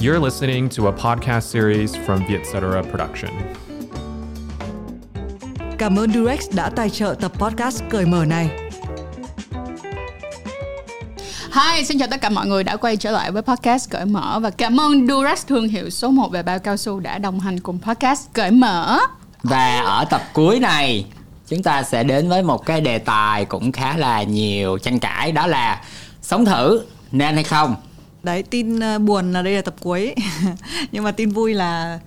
You're listening to a podcast series from Vietcetera Production. Cảm ơn Durex đã tài trợ tập podcast cởi mở này. Hi, xin chào tất cả mọi người đã quay trở lại với podcast Cởi Mở và cảm ơn Durex thương hiệu số 1 về bao cao su đã đồng hành cùng podcast Cởi Mở. Và ở tập cuối này chúng ta sẽ đến với một cái đề tài cũng khá là nhiều tranh cãi đó là sống thử nên hay không. Đấy, tin ờ, buồn là đây là tập cuối. Nhưng mà tin vui là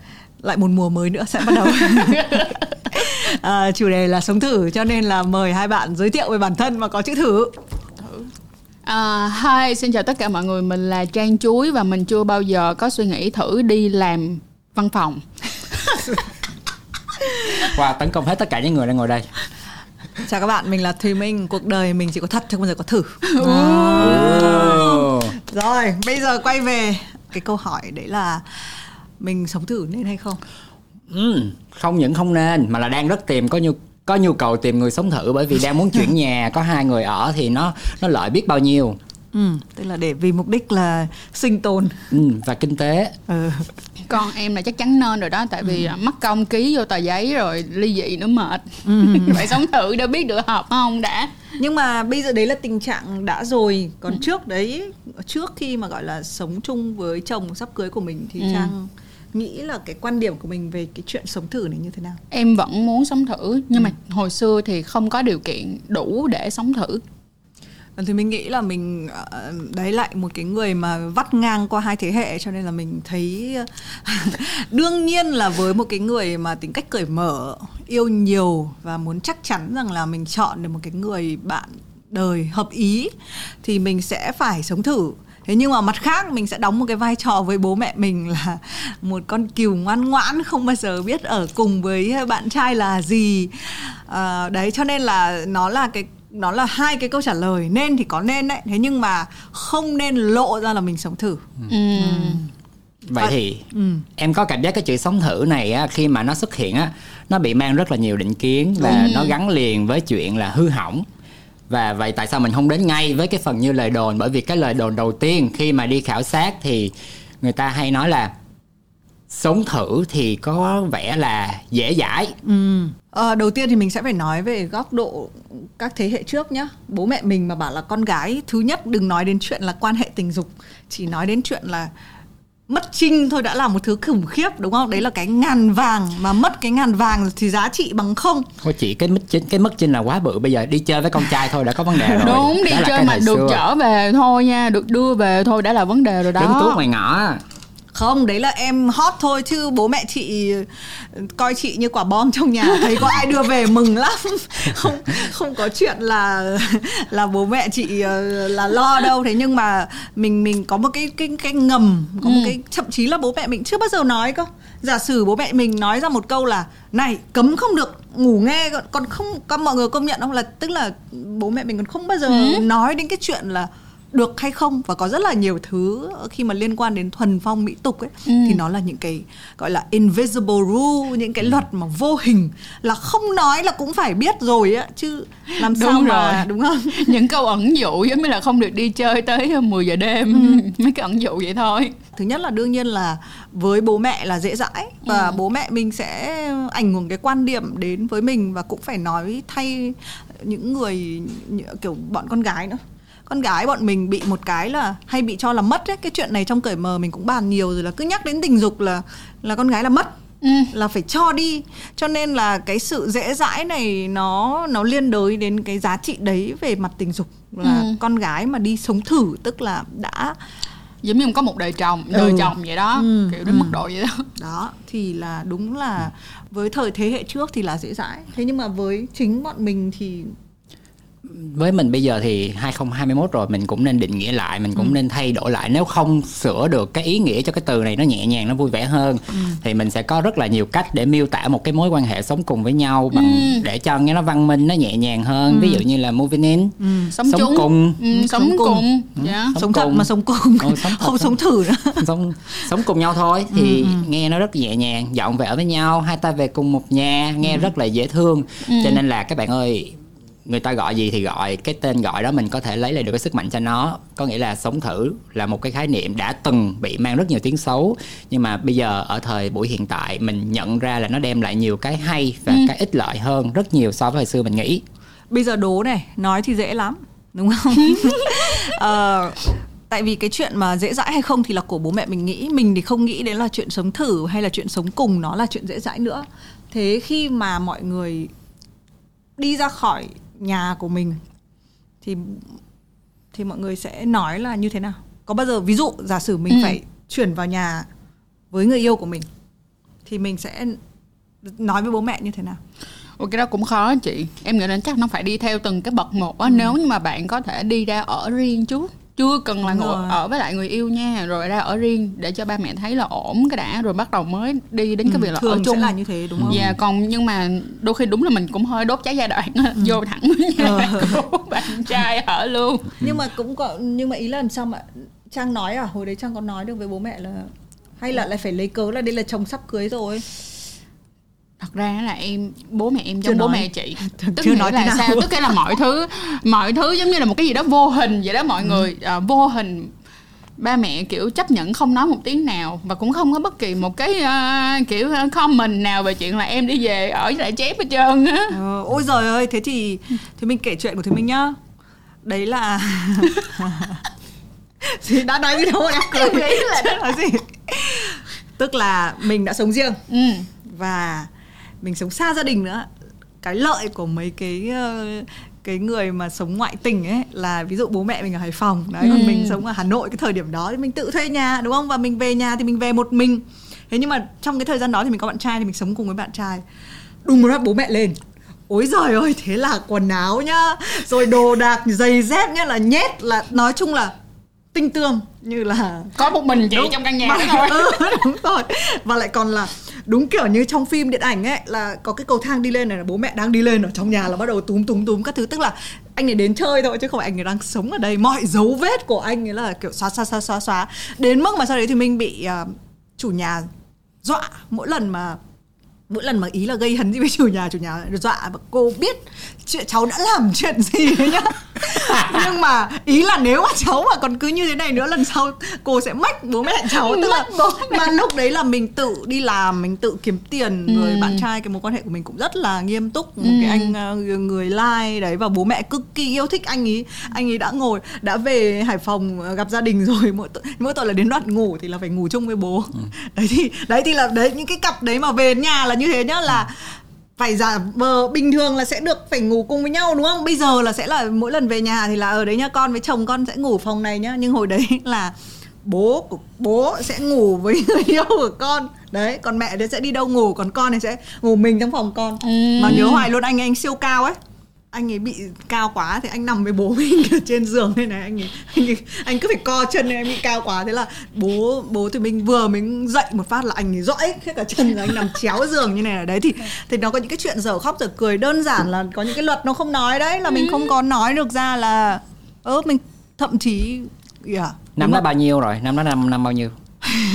lại một mùa mới nữa sẽ bắt đầu. à, chủ đề là sống thử cho nên là mời hai bạn giới thiệu về bản thân và có chữ thử. À, hi, xin chào tất cả mọi người, mình là Trang Chuối và mình chưa bao giờ có suy nghĩ thử đi làm văn phòng. Và tấn công hết tất cả những người đang ngồi đây. Chào các bạn, mình là Thùy Minh. Cuộc đời mình chỉ có thật chứ không bao giờ có thử. Oh. Rồi, bây giờ quay về cái câu hỏi đấy là mình sống thử nên hay không? Ừ, không những không nên mà là đang rất tìm có nhu có nhu cầu tìm người sống thử bởi vì đang muốn chuyển nhà có hai người ở thì nó nó lợi biết bao nhiêu Ừ, tức là để vì mục đích là sinh tồn. ừ, và kinh tế Ừ. Còn em là chắc chắn nên rồi đó Tại vì ừ. mất công ký vô tờ giấy rồi ly dị nữa mệt Phải sống thử để biết được hợp không đã Nhưng mà bây giờ đấy là tình trạng đã rồi. Còn trước đấy, trước khi mà gọi là sống chung với chồng sắp cưới của mình thì Ừ. Trang nghĩ là cái quan điểm của mình về cái chuyện sống thử này như thế nào? Em vẫn muốn sống thử Nhưng mà hồi xưa thì không có điều kiện đủ để sống thử Ờ, thì mình nghĩ là mình ờ, đấy lại một cái người mà vắt ngang qua hai thế hệ cho nên là mình thấy ờ, đương nhiên là với một cái người mà tính cách cởi mở, yêu nhiều và muốn chắc chắn rằng là mình chọn được một cái người bạn đời hợp ý thì mình sẽ phải sống thử. Thế nhưng mà mặt khác mình sẽ đóng một cái vai trò với bố mẹ mình là một con cừu ngoan ngoãn không bao giờ biết ở cùng với bạn trai là gì. À, đấy cho nên là nó là cái nó là hai cái câu trả lời nên thì có nên đấy. Thế nhưng mà không nên lộ ra là mình sống thử. Ừ. vậy À, thì ừ. em có cảm giác cái chữ sống thử này á, khi mà nó xuất hiện á nó bị mang rất là nhiều định kiến và nó gắn liền với chuyện là hư hỏng. Và vậy tại sao mình không đến ngay với cái phần như lời đồn? Bởi vì cái lời đồn đầu tiên khi mà đi khảo sát thì người ta hay nói là sống thử thì có vẻ là dễ dãi. Ờ, đầu tiên thì mình sẽ phải nói về góc độ các thế hệ trước nhá. Bố mẹ mình mà bảo là con gái thứ nhất đừng nói đến chuyện là quan hệ tình dục chỉ nói đến chuyện là mất trinh thôi đã là một thứ khủng khiếp đúng không? Đấy là cái ngàn vàng mà mất cái ngàn vàng thì giá trị bằng không. Thôi chị cái mất chinh cái mất chinh là quá bự bây giờ đi chơi với con trai thôi đã có vấn đề rồi. Đúng, đi Đó chơi mà được xưa. trở về thôi nha Được đưa về thôi đã là vấn đề rồi đó. Đứng tuốt ngoài ngõ không đấy là em hot thôi chứ bố mẹ chị coi chị như quả bom trong nhà thấy có ai đưa về mừng lắm. Không không có chuyện là là bố mẹ chị ờ, là lo đâu. Thế nhưng mà mình mình có một cái cái cái ngầm có một cái thậm chí là bố mẹ mình chưa bao giờ nói cơ. Giả sử bố mẹ mình nói ra một câu là này cấm không được ngủ nghe còn- không các mọi người công nhận không? Là tức là bố mẹ mình còn không bao giờ nói đến cái chuyện là được hay không? Và có rất là nhiều thứ khi mà liên quan đến thuần phong mỹ tục ấy thì nó là những cái gọi là invisible rule những cái luật mà vô hình là không nói là cũng phải biết rồi á chứ làm sao Đúng mà rồi. đúng không? Những câu ẩn dụ giống như là không được đi chơi tới 10 giờ đêm. Mấy cái ẩn dụ vậy thôi. Thứ nhất là đương nhiên là với bố mẹ là dễ dãi và bố mẹ mình sẽ ảnh hưởng cái quan điểm đến với mình và cũng phải nói thay những người kiểu bọn con gái nữa con gái bọn mình bị một cái là hay bị cho là mất ấy cái chuyện này trong cởi mờ mình cũng bàn nhiều rồi là cứ nhắc đến tình dục là là con gái là mất Ừ. là phải cho đi cho nên là cái sự dễ dãi này nó nó liên đới đến cái giá trị đấy về mặt tình dục là Ừ. con gái mà đi sống thử tức là đã Giống như có một đời chồng, đời Ừ. chồng vậy đó Ừ, Kiểu đến ừ. mức độ vậy đó đó thì là đúng là với thời thế hệ trước thì là dễ dãi thế nhưng mà với chính bọn mình thì với mình bây giờ thì 2021 rồi mình cũng nên định nghĩa lại mình cũng Ừ. nên thay đổi lại. Nếu không sửa được cái ý nghĩa cho cái từ này nó nhẹ nhàng nó vui vẻ hơn Ừ. thì mình sẽ có rất là nhiều cách để miêu tả một cái mối quan hệ sống cùng với nhau bằng để cho nghe nó văn minh nó nhẹ nhàng hơn. Ví dụ như là moving in. Sống, Sống chung. cùng. ừ, Ừ, Sống sống cùng. cùng. Dạ. Sống sống thật cùng. mà sống cùng. Ừ, sống không sống thử nữa. Sống sống cùng nhau thôi. Thì nghe nó rất nhẹ nhàng dọn về ở với nhau hai ta về cùng một nhà nghe rất là dễ thương. Cho nên là các bạn ơi người ta gọi gì thì gọi cái tên gọi đó mình có thể lấy lại được cái sức mạnh cho nó. Có nghĩa là sống thử là một cái khái niệm đã từng bị mang rất nhiều tiếng xấu. Nhưng mà bây giờ ở thời buổi hiện tại mình nhận ra là nó đem lại nhiều cái hay và cái ích lợi hơn rất nhiều so với hồi xưa mình nghĩ. Bây giờ đố này nói thì dễ lắm đúng không? Ờ, tại vì cái chuyện mà dễ dãi hay không thì là của bố mẹ mình nghĩ. Mình thì không nghĩ đến là chuyện sống thử hay là chuyện sống cùng nó là chuyện dễ dãi nữa. Thế khi mà mọi người đi ra khỏi nhà của mình thì thì mọi người sẽ nói là như thế nào? Có bao giờ ví dụ giả sử mình Ừ. phải chuyển vào nhà với người yêu của mình thì mình sẽ nói với bố mẹ như thế nào? Ủa cái đó cũng khó chị. Em nghĩ là chắc nó phải đi theo từng cái bậc một á. Nếu như mà bạn có thể đi ra ở riêng chút chưa cần là ngồi ở với lại người yêu nha rồi ra ở riêng để cho ba mẹ thấy là ổn cái đã rồi bắt đầu mới đi đến cái việc là ở Ừ, thường chung. sẽ là như thế đúng không? Dạ còn nhưng mà đôi khi đúng là mình cũng hơi đốt cháy giai đoạn á, vô thẳng với nhà Ờ. của bạn trai ở luôn. Nhưng mà cũng có nhưng mà ý là làm sao mà trang nói à? Hồi đấy trang có nói được với bố mẹ là hay là lại phải lấy cớ là đây là chồng sắp cưới rồi thật ra là em bố mẹ em Chưa giống bố mẹ chị. Chưa tức nghĩa nói thế là sao? Tức là mọi thứ mọi thứ giống như là một cái gì đó vô hình vậy đó mọi người. À, vô hình. Ba mẹ kiểu chấp nhận không nói một tiếng nào và cũng không có bất kỳ một cái à, kiểu comment nào về chuyện là em đi về ở lại chép hết trơn á. Ờ, ôi giời ơi thế thì thì mình kể chuyện của thì mình nhá. Đấy là thì đã nói gì đâu mà em cười là- nói gì? Tức là mình đã sống riêng. Ừ. và mình sống xa gia đình nữa. Cái lợi của mấy cái ờ, cái người mà sống ngoại tình ấy là ví dụ bố mẹ mình ở Hải Phòng đấy còn Ừ. mình sống ở Hà Nội cái thời điểm đó thì mình tự thuê nhà đúng không? Và mình về nhà thì mình về một mình. Thế nhưng mà trong cái thời gian đó thì mình có bạn trai thì mình sống cùng với bạn trai. Đùng một bố mẹ lên. Ôi giời ơi thế là quần áo nhá rồi đồ đạc giày dép nhá là nhét là nói chung là tinh tương như là có một mình chị Đúng. trong căn nhà Mà- đó thôi. Ừ, đúng rồi. Và lại còn là đúng kiểu như trong phim điện ảnh ấy là có cái cầu thang đi lên này là bố mẹ đang đi lên ở trong nhà là bắt đầu túm túm túm các thứ. Tức là anh ấy đến chơi thôi chứ không phải anh ấy đang sống ở đây. Mọi dấu vết của anh ấy là kiểu xóa xóa xóa xóa xóa. Đến mức mà sau đấy thì mình bị uh, chủ nhà dọa mỗi lần mà mỗi lần mà ý là gây hấn gì với chủ nhà chủ nhà dọa và cô biết chuyện cháu đã làm chuyện gì đấy nhá. Nhưng mà ý là nếu mà cháu mà còn cứ như thế này nữa lần sau cô sẽ mách bố mẹ cháu. Tức là mà lúc đấy là mình tự đi làm mình tự kiếm tiền Ừ. rồi bạn trai cái mối quan hệ của mình cũng rất là nghiêm túc. Một Ừ. cái anh ờ, người lai đấy và bố mẹ cực kỳ yêu thích anh ấy anh ấy đã ngồi đã về Hải Phòng ờ, gặp gia đình rồi. Mỗi tội, mỗi tội là đến đoạn ngủ thì là phải ngủ chung với bố. Ừ. đấy thì đấy thì là đấy những cái cặp đấy mà về nhà là như thế nhá là phải giả vờ bình thường là sẽ được phải ngủ cùng với nhau đúng không? Bây giờ là sẽ là mỗi lần về nhà thì là ở đấy nhá con với chồng con sẽ ngủ phòng này nhá. Nhưng hồi đấy là bố của bố sẽ ngủ với người yêu của con. Đấy còn mẹ thì sẽ đi đâu ngủ còn con thì sẽ ngủ mình trong phòng con. Ừ. mà nhớ hoài luôn anh anh siêu cao ấy anh ấy bị cao quá thì anh nằm với bố mình ở trên giường thế này. Anh ấy, anh ấy anh cứ phải co chân này anh bị cao quá. Thế là bố bố thì mình vừa mình dậy một phát là anh ấy dõi hết cả chân rồi anh nằm chéo giường như này ở đấy thì thì nó có những cái chuyện dở khóc dở cười đơn giản là có những cái luật nó không nói đấy là mình không có nói được ra là ơ mình thậm chí yeah, năm đó bao nhiêu rồi? Năm đó năm năm bao nhiêu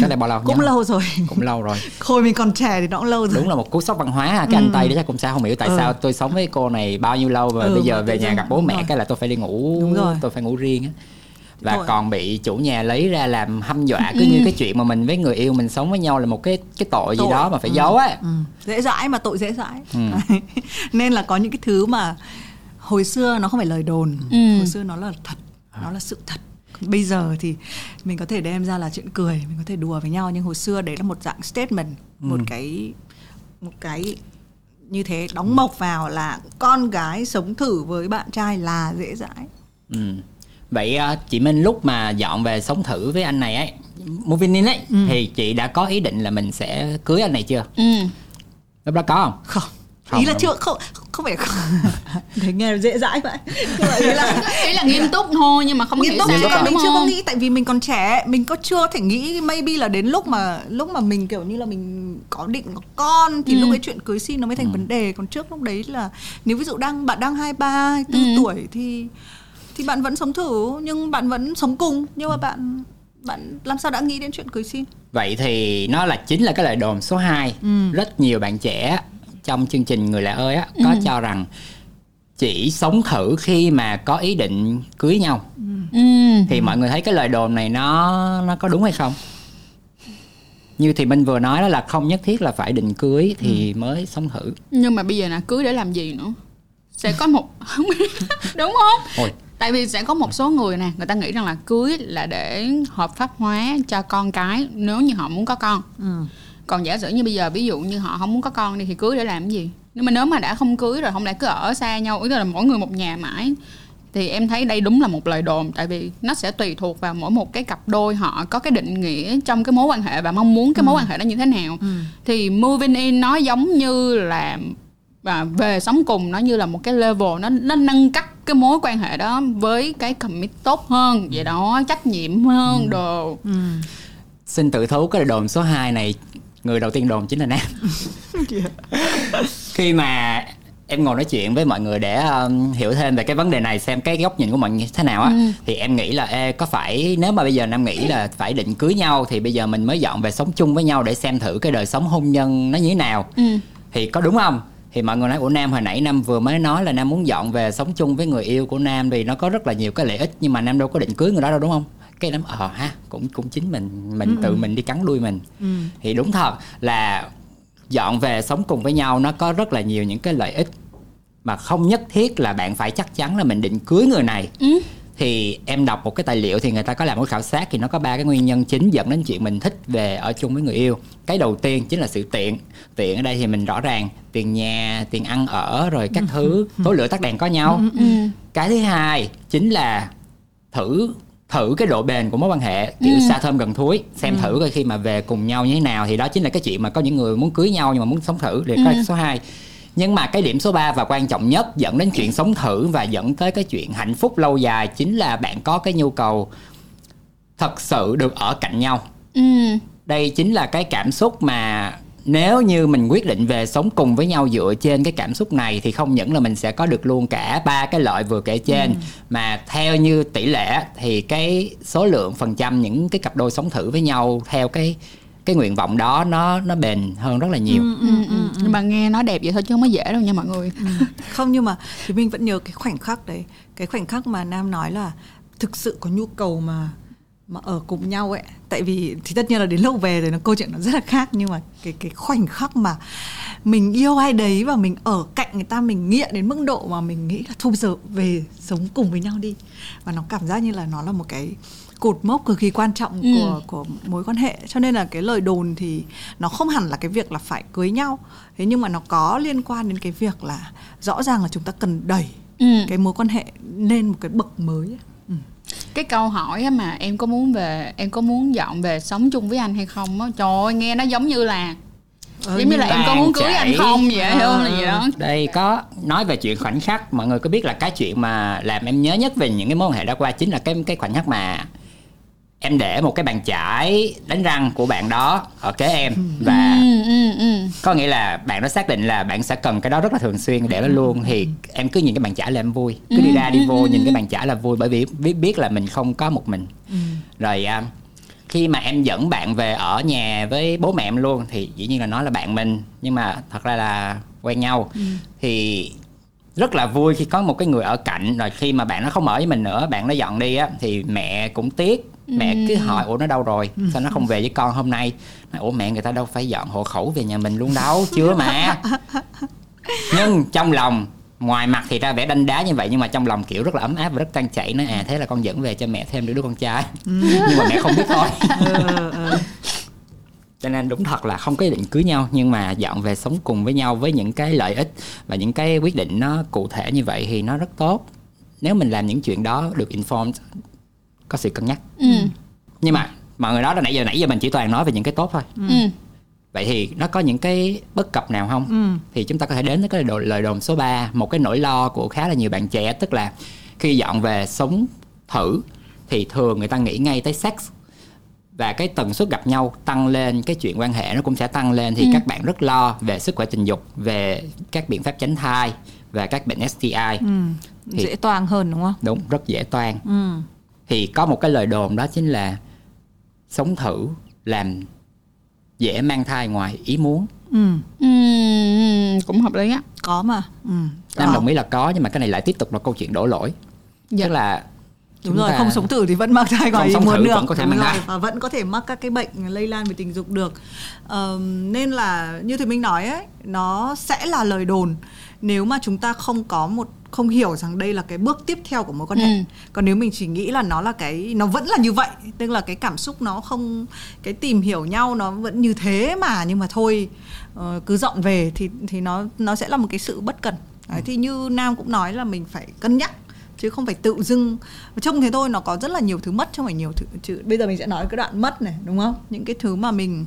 cái này bao lâu cũng nhớ? lâu rồi cũng lâu rồi hồi mình còn trẻ thì nó cũng lâu rồi đúng là một cú sốc văn hóa cái anh tây đó chắc cũng sẽ không hiểu tại Ừ. sao tôi sống với cô này bao nhiêu lâu và Ừ, bây giờ về nhà gặp bố mẹ rồi. cái là tôi phải đi ngủ Đúng rồi. tôi phải ngủ riêng á và Thôi. còn bị chủ nhà lấy ra làm hăm dọa cứ như cái chuyện mà mình với người yêu mình sống với nhau là một cái cái tội, gì Tội. đó mà phải Ừ. giấu á Ừ, dễ dãi mà tội dễ dãi Ừ. Nên là có những cái thứ mà hồi xưa nó không phải lời đồn Ừ. hồi xưa nó là thật nó là sự thật bây giờ thì mình có thể đem ra là chuyện cười mình có thể đùa với nhau nhưng hồi xưa đấy là một dạng statement một cái một cái như thế đóng mộc vào là con gái sống thử với bạn trai là dễ dãi ừ. vậy à, chị Minh lúc mà dọn về sống thử với anh này ấy moving in ấy Ừ. thì chị đã có ý định là mình sẽ cưới anh này chưa ừ. lúc đó có không, Không, ý là không. chưa không không phải thấy nghe dễ dãi vậy Nhưng ý là ý là nghiêm túc thôi nhưng mà không nghiêm túc đúng mình chưa có không? nghĩ tại vì mình còn trẻ mình có chưa thể nghĩ maybe là đến lúc mà lúc mà mình kiểu như là mình có định có con thì Ừ. lúc ấy chuyện cưới xin nó mới thành vấn đề còn trước lúc đấy là nếu ví dụ đang bạn đang hai ba hai tư Ừ. tuổi thì thì bạn vẫn sống thử nhưng bạn vẫn sống cùng nhưng mà bạn bạn làm sao đã nghĩ đến chuyện cưới xin Vậy thì nó là chính là cái lời đồn số 2 Ừ. Rất nhiều bạn trẻ trong chương trình Người Lạ ơi á có cho rằng chỉ sống thử khi mà có ý định cưới nhau. Ừ. thì mọi người thấy cái lời đồn này nó nó có đúng hay không? Như thì minh vừa nói đó là không nhất thiết là phải định cưới thì mới sống thử. Nhưng mà bây giờ là cưới để làm gì nữa? Sẽ có một đúng không? Ôi. tại vì sẽ có một số người nè người ta nghĩ rằng là cưới là để hợp pháp hóa cho con cái nếu như họ muốn có con. Ừ. còn giả sử như bây giờ ví dụ như họ không muốn có con đi thì cưới để làm cái gì? Nhưng mà nếu mà đã không cưới rồi không lẽ cứ ở xa nhau ý là mỗi người một nhà mãi? Thì em thấy đây đúng là một lời đồn tại vì nó sẽ tùy thuộc vào mỗi một cái cặp đôi họ có cái định nghĩa trong cái mối quan hệ và mong muốn cái mối quan hệ đó như thế nào. Thì moving in nó giống như là và về sống cùng nó như là một cái level nó nó nâng cấp cái mối quan hệ đó với cái commit tốt hơn vậy đó trách nhiệm hơn đồ. Xin tự thú cái đồn số 2 này người đầu tiên đồn chính là nam. Khi mà em ngồi nói chuyện với mọi người để um, hiểu thêm về cái vấn đề này xem cái góc nhìn của mọi người thế nào á thì em nghĩ là ê, có phải nếu mà bây giờ nam nghĩ là phải định cưới nhau thì bây giờ mình mới dọn về sống chung với nhau để xem thử cái đời sống hôn nhân nó như thế nào? Ừ. thì có đúng không? Thì mọi người nói của nam hồi nãy nam vừa mới nói là nam muốn dọn về sống chung với người yêu của nam vì nó có rất là nhiều cái lợi ích nhưng mà nam đâu có định cưới người đó đâu đúng không cái nam ờ ha cũng cũng chính mình mình tự mình đi cắn đuôi mình. Thì đúng thật là dọn về sống cùng với nhau nó có rất là nhiều những cái lợi ích mà không nhất thiết là bạn phải chắc chắn là mình định cưới người này. Ừ. thì em đọc một cái tài liệu thì người ta có làm một khảo sát thì nó có ba cái nguyên nhân chính dẫn đến chuyện mình thích về ở chung với người yêu. Cái đầu tiên chính là sự tiện. Tiện ở đây thì mình rõ ràng tiền nhà tiền ăn ở rồi các thứ tối lửa tắt đèn có nhau. Ừ. cái thứ hai chính là thử thử cái độ bền của mối quan hệ kiểu xa thơm gần thúi xem thử coi khi mà về cùng nhau như thế nào. Thì đó chính là cái chuyện mà có những người muốn cưới nhau nhưng mà muốn sống thử để coi số 2 nhưng mà cái điểm số 3 và quan trọng nhất dẫn đến chuyện sống thử và dẫn tới cái chuyện hạnh phúc lâu dài chính là bạn có cái nhu cầu thật sự được ở cạnh nhau. Ừ. đây chính là cái cảm xúc mà nếu như mình quyết định về sống cùng với nhau dựa trên cái cảm xúc này thì không những là mình sẽ có được luôn cả ba cái lợi vừa kể trên mà theo như tỷ lệ thì cái số lượng phần trăm những cái cặp đôi sống thử với nhau theo cái cái nguyện vọng đó nó nó bền hơn rất là nhiều. Ừ, ừ. nhưng mà nghe nó đẹp vậy thôi chứ không có dễ đâu nha mọi người. Không nhưng mà thì mình vẫn nhớ cái khoảnh khắc đấy. Cái khoảnh khắc mà nam nói là thực sự có nhu cầu mà mà ở cùng nhau ấy tại vì thì tất nhiên là đến lúc về rồi nó câu chuyện nó rất là khác nhưng mà cái cái khoảnh khắc mà mình yêu ai đấy và mình ở cạnh người ta mình nghiện đến mức độ mà mình nghĩ là thôi bây giờ về sống cùng với nhau đi và nó cảm giác như là nó là một cái cột mốc cực kỳ quan trọng Ừ. của của mối quan hệ cho nên là cái lời đồn thì nó không hẳn là cái việc là phải cưới nhau thế nhưng mà nó có liên quan đến cái việc là rõ ràng là chúng ta cần đẩy ừ. cái mối quan hệ lên một cái bậc mới ấy. Ừ. cái câu hỏi á mà em có muốn về em có muốn dọn về sống chung với anh hay không á trời ơi nghe nó giống như là Ờ, giống như là em có muốn cưới anh không vậy hiểu không? Là gì đó. Đây có nói về chuyện khoảnh khắc mọi người có biết là cái chuyện mà làm em nhớ nhất về những cái mối quan hệ đã qua chính là cái cái khoảnh khắc mà em để một cái bàn chải đánh răng của bạn đó ở kế em và ừ, ừ, ừ. có nghĩa là bạn đó xác định là bạn sẽ cần cái đó rất là thường xuyên để nó luôn. Thì em cứ nhìn cái bàn chải là em vui. Cứ đi ra đi vô nhìn cái bàn chải là vui bởi vì biết biết là mình không có một mình. Rồi à, khi mà em dẫn bạn về ở nhà với bố mẹ em luôn thì dĩ nhiên là nói là bạn mình nhưng mà thật ra là quen nhau. Thì rất là vui khi có một cái người ở cạnh. Rồi khi mà bạn nó không ở với mình nữa bạn nó dọn đi á thì mẹ cũng tiếc mẹ cứ hỏi ủa nó đâu rồi? Sao nó không về với con hôm nay? Ủa mẹ người ta đâu phải dọn hộ khẩu về nhà mình luôn đâu chưa mà. Nhưng trong lòng ngoài mặt thì ra vẻ đanh đá như vậy nhưng mà trong lòng kiểu rất là ấm áp và rất tan chảy nói à thế là con dẫn về cho mẹ thêm đứa đứa con trai. Nhưng mà mẹ không biết thôi. Ờ, ờ. cho nên đúng thật là không có ý định cưới nhau nhưng mà dọn về sống cùng với nhau với những cái lợi ích và những cái quyết định nó cụ thể như vậy thì nó rất tốt. Nếu mình làm những chuyện đó được informed có sự cân nhắc Ừ. nhưng mà mọi người nói là nãy giờ nãy giờ mình chỉ toàn nói về những cái tốt thôi Ừ. vậy thì nó có những cái bất cập nào không Ừ. thì chúng ta có thể đến với cái lời, lời đồn số 3 một cái nỗi lo của khá là nhiều bạn trẻ tức là khi dọn về sống thử thì thường người ta nghĩ ngay tới sex và cái tần suất gặp nhau tăng lên cái chuyện quan hệ nó cũng sẽ tăng lên thì Ừ. các bạn rất lo về sức khỏe tình dục về các biện pháp tránh thai và các bệnh STI Ừ. Thì- dễ toang hơn đúng không đúng rất dễ toan ừ. Thì có một cái lời đồn đó chính là sống thử làm dễ mang thai ngoài ý muốn Ừ. Ừ, cũng hợp lý á có mà ừ. Nam Ờ. đồng ý là có nhưng mà cái này lại tiếp tục là câu chuyện đổ lỗi Dạ. tức là Đúng rồi, không sống thử thì vẫn mang thai ngoài ý muốn được vẫn có thể Đúng rồi, và vẫn có thể mắc các cái bệnh lây lan về tình dục được. Ờm, nên là như thì mình nói ấy nó sẽ là lời đồn nếu mà chúng ta không có một không hiểu rằng đây là cái bước tiếp theo của mối quan hệ. Ừ. còn nếu mình chỉ nghĩ là nó là cái nó vẫn là như vậy tức là cái cảm xúc nó không cái tìm hiểu nhau nó vẫn như thế mà nhưng mà thôi ờ, cứ dọn về thì thì nó nó sẽ là một cái sự bất cần Đấy, thì như nam cũng nói là mình phải cân nhắc chứ không phải tự dưng. Trông thế thôi nó có rất là nhiều thứ mất không phải nhiều thứ chứ bây giờ mình sẽ nói cái đoạn mất này đúng không? Những cái thứ mà mình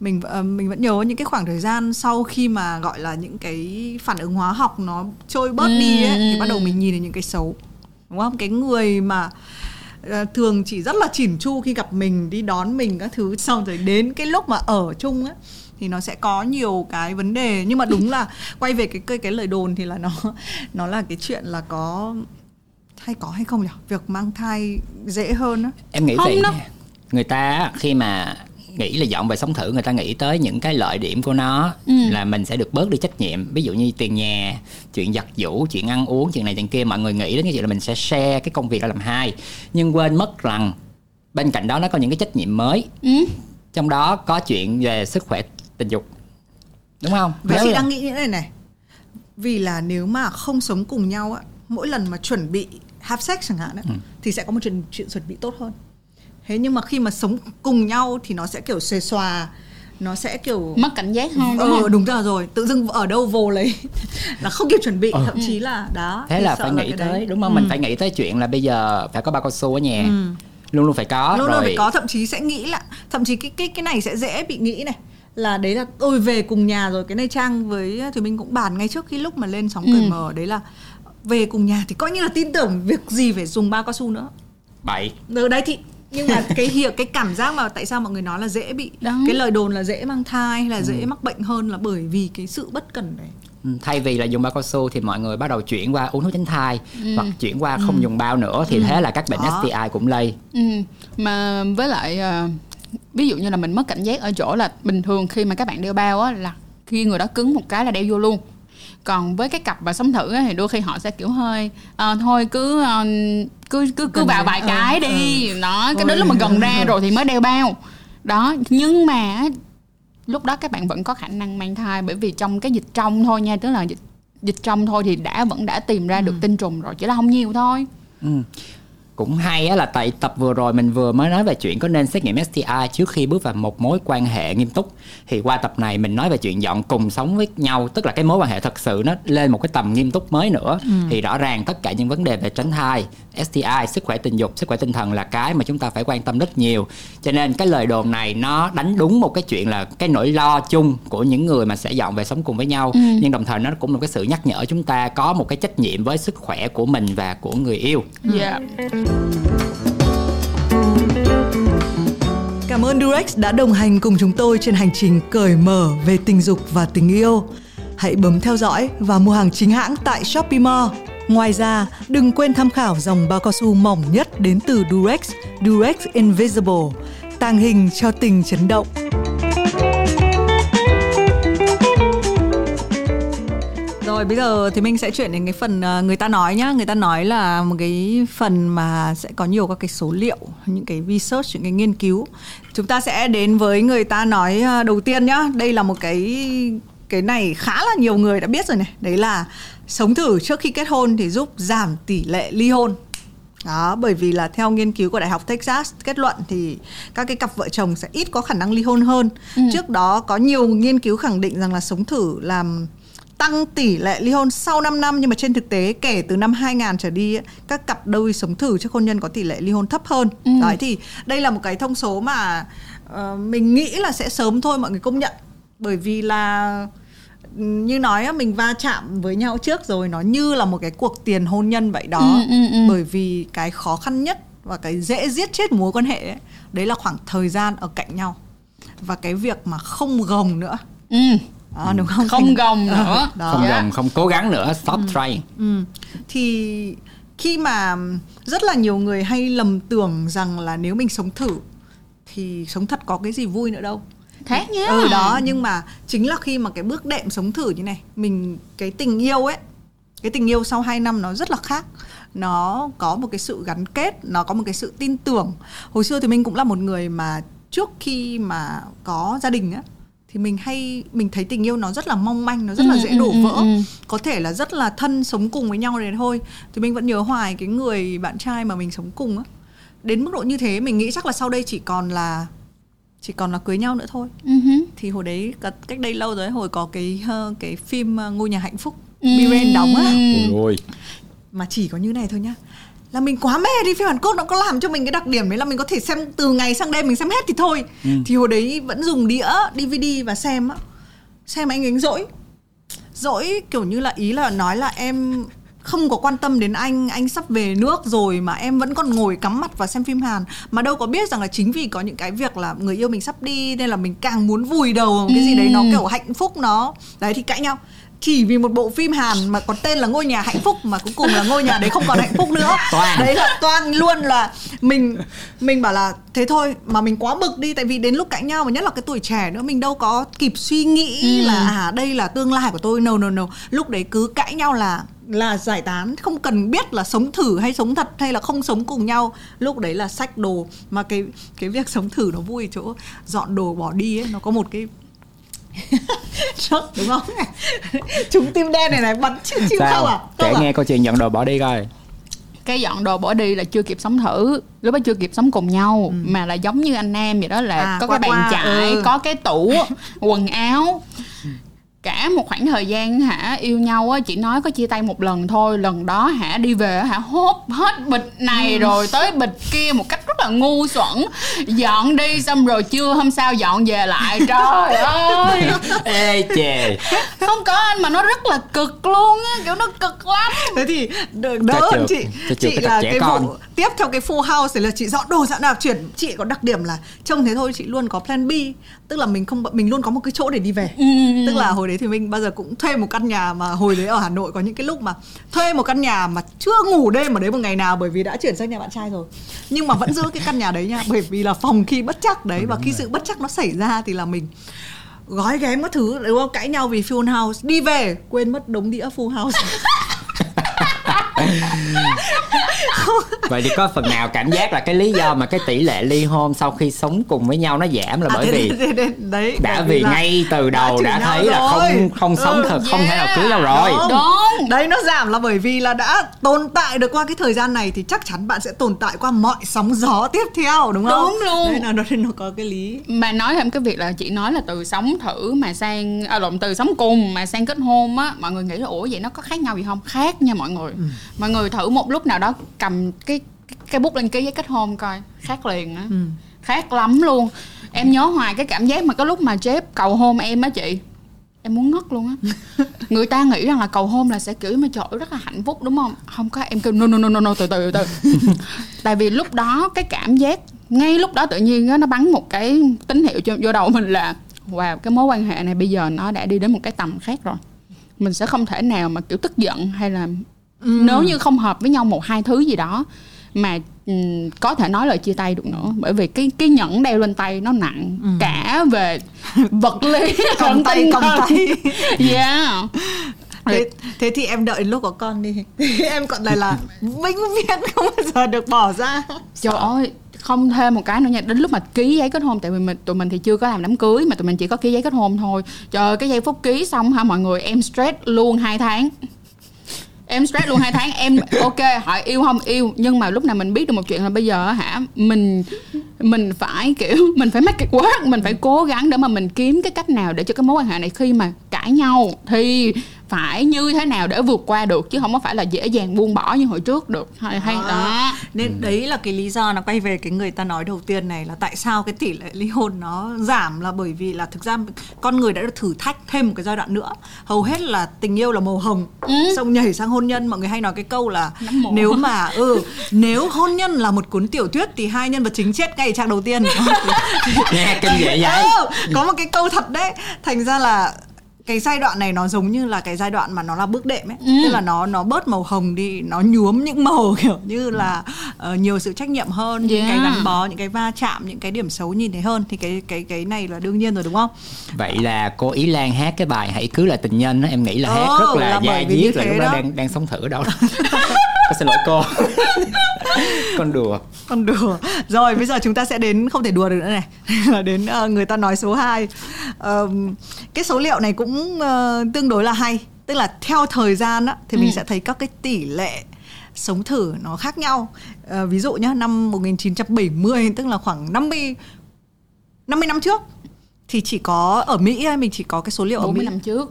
mình ờ, mình vẫn nhớ những cái khoảng thời gian sau khi mà gọi là những cái phản ứng hóa học nó trôi bớt đi ấy thì bắt đầu mình nhìn thấy những cái xấu đúng không? Cái người mà ờ, thường chỉ rất là chỉn chu khi gặp mình đi đón mình các thứ xong rồi đến cái lúc mà ở chung ấy thì nó sẽ có nhiều cái vấn đề. Nhưng mà đúng là quay về cái cái cái lời đồn thì là nó nó là cái chuyện là có hay có hay không nhỉ? Việc mang thai dễ hơn á. Em nghĩ Không vậy đâu. người ta khi mà nghĩ là dọn về sống thử người ta nghĩ tới những cái lợi điểm của nó Ừ. là mình sẽ được bớt đi trách nhiệm. Ví dụ như tiền nhà chuyện giặt giũ chuyện ăn uống chuyện này chuyện kia mọi người nghĩ đến cái chuyện là mình sẽ share cái công việc ra làm hai. Nhưng quên mất rằng bên cạnh đó nó có những cái trách nhiệm mới. Ừ. trong đó có chuyện về sức khỏe tình dục. Đúng không? Vậy chị là- đang nghĩ như thế này này. Vì là nếu mà không sống cùng nhau á Mỗi lần mà chuẩn bị have sex chẳng hạn á Ừ. Thì sẽ có một chuyện, chuyện chuẩn bị tốt hơn Thế nhưng mà khi mà sống cùng nhau Thì nó sẽ kiểu xề xòa Nó sẽ kiểu mất cảnh giác hơn đúng ờ, không đúng rồi rồi Tự dưng ở đâu vô lấy Là không kịp chuẩn bị Ờ. Thậm chí là đó thế là phải nghĩ cái đấy. tới đúng không mình phải nghĩ tới chuyện là bây giờ phải có bao cao su ở nhà Ừ. luôn luôn phải có luôn rồi luôn phải có thậm chí sẽ nghĩ là thậm chí cái cái cái này sẽ dễ bị nghĩ này là đấy là tôi về cùng nhà rồi cái này trang với thì mình cũng bàn ngay trước khi lúc mà lên sóng cởi Ừ. mở đấy là về cùng nhà thì coi như là tin tưởng việc gì phải dùng bao cao su nữa bậy ở đấy thì nhưng mà cái hiểu cái cảm giác mà tại sao mọi người nói là dễ bị Đó. cái lời đồn là dễ mang thai hay là Ừ. dễ mắc bệnh hơn là bởi vì cái sự bất cần đấy Ừ, thay vì là dùng bao cao su thì mọi người bắt đầu chuyển qua uống thuốc tránh thai Ừ. hoặc chuyển qua không dùng bao nữa thì thế là các bệnh Đó. STI cũng lây Ừ, mà với lại ờ, ví dụ như là mình mất cảnh giác ở chỗ là bình thường khi mà các bạn đeo bao á là khi người đó cứng một cái là đeo vô luôn còn với cái cặp và sống thử á, thì đôi khi họ sẽ kiểu hơi ờ, thôi cứ ờ, cứ cứ cứ vào vài ờ, cái đi. đó cái đến lúc mà gần ra rồi thì mới đeo bao. Đó nhưng mà lúc đó các bạn vẫn có khả năng mang thai bởi vì trong cái dịch trong thôi nha tức là dịch dịch trong thôi thì đã vẫn đã tìm ra được tinh trùng rồi chỉ là không nhiều thôi. Ừ. cũng hay á là tại tập vừa rồi mình vừa mới nói về chuyện có nên xét nghiệm STI trước khi bước vào một mối quan hệ nghiêm túc. Thì qua tập này mình nói về chuyện dọn cùng sống với nhau tức là cái mối quan hệ thật sự nó lên một cái tầm nghiêm túc mới nữa. Thì rõ ràng tất cả những vấn đề về tránh thai STI sức khỏe tình dục sức khỏe tinh thần là cái mà chúng ta phải quan tâm rất nhiều. Cho nên cái lời đồn này nó đánh đúng một cái chuyện là cái nỗi lo chung của những người mà sẽ dọn về sống cùng với nhau. Nhưng đồng thời nó cũng là một cái sự nhắc nhở chúng ta có một cái trách nhiệm với sức khỏe của mình và của người yêu. Dạ Cảm ơn Durex đã đồng hành cùng chúng tôi trên hành trình cởi mở về tình dục và tình yêu. Hãy bấm theo dõi và mua hàng chính hãng tại Shopee Mall. Ngoài ra, đừng quên tham khảo dòng bao cao su mỏng nhất đến từ Durex, Durex Invisible, tàng hình cho tình chấn động. Rồi bây giờ thì mình sẽ chuyển đến cái phần ờ, người ta nói nhá, người ta nói là một cái phần mà sẽ có nhiều các cái số liệu, những cái research, những cái nghiên cứu. Chúng ta sẽ đến với người ta nói ờ, đầu tiên nhá. Đây là một cái cái này khá là nhiều người đã biết rồi này. Đấy là sống thử trước khi kết hôn thì giúp giảm tỷ lệ ly hôn. Đó, bởi vì là theo nghiên cứu của Đại học Texas kết luận thì các cái cặp vợ chồng sẽ ít có khả năng ly hôn hơn. Trước đó có nhiều nghiên cứu khẳng định rằng là sống thử làm tăng tỷ lệ ly hôn sau 5 năm nhưng mà trên thực tế kể từ năm 2000 trở đi ấy, các cặp đôi sống thử trước hôn nhân có tỷ lệ ly hôn thấp hơn. Đấy thì đây là một cái thông số mà ờ, mình nghĩ là sẽ sớm thôi mọi người công nhận bởi vì là ừ, như nói mình va chạm với nhau trước rồi nó như là một cái cuộc tiền hôn nhân vậy đó Ừ, ừ, ừ. bởi vì cái khó khăn nhất và cái dễ giết chết mối quan hệ ấy, đấy là khoảng thời gian ở cạnh nhau và cái việc mà không gồng nữa ừ. Đó, đúng không Không gồng nữa. Ờ, đó. không gồng không cố gắng nữa stop trying Ừ. Thì khi mà rất là nhiều người hay lầm tưởng rằng là nếu mình sống thử thì sống thật có cái gì vui nữa đâu. khác nhá Ừ đó nhưng mà chính là khi mà cái bước đệm sống thử như này mình cái tình yêu ấy cái tình yêu sau 2 năm nó rất là khác nó có một cái sự gắn kết nó có một cái sự tin tưởng hồi xưa thì mình cũng là một người mà trước khi mà có gia đình á thì mình hay mình thấy tình yêu nó rất là mong manh nó rất là Ừ, dễ ừ, đổ ừ, vỡ. ừ. có thể là rất là thân sống cùng với nhau đấy thôi. Thì mình vẫn nhớ hoài cái người bạn trai mà mình sống cùng á. Đến mức độ như thế mình nghĩ chắc là sau đây chỉ còn là chỉ còn là cưới nhau nữa thôi. Ừ hứ. thì hồi đấy cách đây lâu rồi hồi có cái ờ, cái phim ờ, ngôi nhà hạnh phúc Ừ. Biren đóng á. Ôi. Mà chỉ có như này thôi nhá là mình quá mê đi phim Hàn Quốc nó có làm cho mình cái đặc điểm đấy là mình có thể xem từ ngày sang đêm mình xem hết thì thôi. Thì hồi đấy vẫn dùng đĩa DVD và xem á. Xem anh ấy dỗi. Dỗi kiểu như là ý là nói là em không có quan tâm đến anh anh sắp về nước rồi mà em vẫn còn ngồi cắm mặt và xem phim Hàn. Mà đâu có biết rằng là chính vì có những cái việc là người yêu mình sắp đi nên là mình càng muốn vùi đầu cái gì đấy nó kiểu hạnh phúc nó. Đấy thì cãi nhau chỉ vì một bộ phim Hàn mà có tên là ngôi nhà hạnh phúc mà cuối cùng là ngôi nhà đấy không còn hạnh phúc nữa. Toan. đấy là toan luôn là mình mình bảo là thế thôi mà mình quá bực đi tại vì đến lúc cãi nhau mà nhất là cái tuổi trẻ nữa mình đâu có kịp suy nghĩ là à đây là tương lai của tôi no no no. Lúc đấy cứ cãi nhau là là giải tán không cần biết là sống thử hay sống thật hay là không sống cùng nhau. Lúc đấy là sách đồ mà cái cái việc sống thử nó vui chỗ dọn đồ bỏ đi ấy nó có một cái Sốc, đúng không? Chúng tim đen này này bắn chịu chịu không sao à kể không à? nghe câu chuyện nhận đồ bỏ đi coi. Cái dọn đồ bỏ đi là chưa kịp sống thử. Lúc đó chưa kịp sống cùng nhau mà là giống như anh em vậy đó là Ừ. À, có qua cái bàn chải ừ. có cái tủ quần áo cả một khoảng thời gian hả yêu nhau á chỉ nói có chia tay một lần thôi lần đó hả đi về á, hả hốt hết bịch này rồi tới bịch kia một cách rất là ngu xuẩn. Dọn đi xong rồi chưa hôm sau dọn về lại. Trời ơi! Ê chề. Không có anh mà nó rất là cực luôn á kiểu nó cực lắm. Thế thì đỡ, hơn chị. chị là cái con. vụ tiếp theo cái full house thì là chị dọn đồ dạo nào. Chuyển chị có đặc điểm là trông thế thôi chị luôn có plan B. Tức là mình không mình luôn có một cái chỗ để đi về. Ừ, tức là hồi đấy thì mình bao giờ cũng thuê một căn nhà mà hồi đấy ở Hà Nội có những cái lúc mà thuê một căn nhà mà chưa ngủ đêm ở đấy một ngày nào bởi vì đã chuyển sang nhà bạn trai rồi. Nhưng mà vẫn giữ cái căn nhà đấy nha bởi vì là phòng khi bất chắc đấy và khi sự bất chắc nó xảy ra thì là mình gói ghém các thứ đúng không? Cãi nhau vì full house. Đi về quên mất đống đĩa full house vậy thì có phần nào cảm giác là cái lý do mà cái tỷ lệ ly hôn sau khi sống cùng với nhau nó giảm là À, bởi vì đấy đã vì là ngay từ đầu đã nhau thấy là không không sống Ừ, thật không thể nào yeah. cưới nhau rồi Đúng. Đúng. Đấy nó giảm là bởi vì là đã tồn tại được qua cái thời gian này thì chắc chắn bạn sẽ tồn tại qua mọi sóng gió tiếp theo đúng không? Đúng luôn. Đấy là nó nó có cái lý. mà nói thêm cái việc là chị nói là từ sống thử mà sang à, lộn từ sống cùng mà sang kết hôn á mọi người nghĩ là ủa vậy nó có khác nhau gì không khác nha mọi người mọi người thử một lúc nào đó cầm cái cái, bút lên ký giấy kết hôn coi khác liền á. Khác lắm luôn. Em nhớ hoài cái cảm giác mà cái lúc mà Jeff cầu hôn em á chị em muốn ngất luôn á. Người ta nghĩ rằng là cầu hôn là sẽ kiểu mà trời ơi, rất là hạnh phúc đúng không? Không có em kêu no no no no, no từ từ từ. Tại vì lúc đó cái cảm giác ngay lúc đó tự nhiên á, nó bắn một cái tín hiệu cho vô đầu mình là wow cái mối quan hệ này bây giờ nó đã đi đến một cái tầm khác rồi. Mình sẽ không thể nào mà kiểu tức giận hay là nếu như không hợp với nhau một hai thứ gì đó mà ừm, có thể nói lời chia tay được nữa. Bởi vì cái cái nhẫn đeo lên tay nó nặng cả về vật lý lẫn tay, thần. tay. yeah. Thế, thế thì em đợi lúc có con đi. Em còn này là vĩnh viễn không bao giờ được bỏ ra. Trời ơi không thêm một cái nữa nha. Đến lúc mà ký giấy kết hôn tại vì mình tụi mình thì chưa có làm đám cưới mà tụi mình chỉ có ký giấy kết hôn thôi. Trời ơi, cái giây phút ký xong hả mọi người? Em stress luôn hai tháng em stress luôn hai tháng. Em, ok hỏi yêu không? Yêu. Nhưng mà lúc nào mình biết được một chuyện là bây giờ hả, mình mình phải, kiểu, mình phải make it work. Mình phải cố gắng để mà mình kiếm cái cách nào để cho cái mối quan hệ này khi mà cãi nhau thì phải như thế nào để vượt qua được chứ không có phải là dễ dàng buông bỏ như hồi trước được. Hay hay À, đó. Nên đấy là cái lý do nó quay về cái người ta nói đầu tiên này là tại sao cái tỷ lệ ly hôn nó giảm là bởi vì là thực ra con người đã được thử thách thêm một cái giai đoạn nữa. Hầu hết là tình yêu là màu hồng, xong nhảy sang hôn nhân. Mọi người hay nói cái câu là nếu mà ừ nếu hôn nhân là một cuốn tiểu thuyết thì hai nhân vật chính chết ngay trang đầu tiên. nghe kinh dị vậy. Ừ, có một cái câu thật đấy. Thành ra là cái giai đoạn này nó giống như là cái giai đoạn mà nó là bước đệm ấy Ừ. tức là nó nó bớt màu hồng đi nó nhuốm những màu kiểu như là ờ, nhiều sự trách nhiệm hơn những cái Yeah. gắn bó những cái va chạm những cái điểm xấu nhìn thấy hơn thì cái cái cái này là đương nhiên rồi đúng không vậy là cô ý lan hát cái bài hãy cứ là tình nhân đó em nghĩ là hát Ồ, rất là, là da diết là lúc đó đó. đang đang sống thử đâu Con xin lỗi cô con đùa. Con đùa. Rồi bây giờ chúng ta sẽ đến không thể đùa được nữa này. Là đến ờ, người ta nói số 2 cái số liệu này cũng ờ, tương đối là hay. Tức là theo thời gian á, thì mình Ừ. sẽ thấy các cái tỷ lệ sống thử nó khác nhau. Ờ, ví dụ nhá năm 1970 tức là khoảng 50 50 năm trước thì chỉ có ở Mỹ mình chỉ có cái số liệu ở 40 Mỹ năm trước.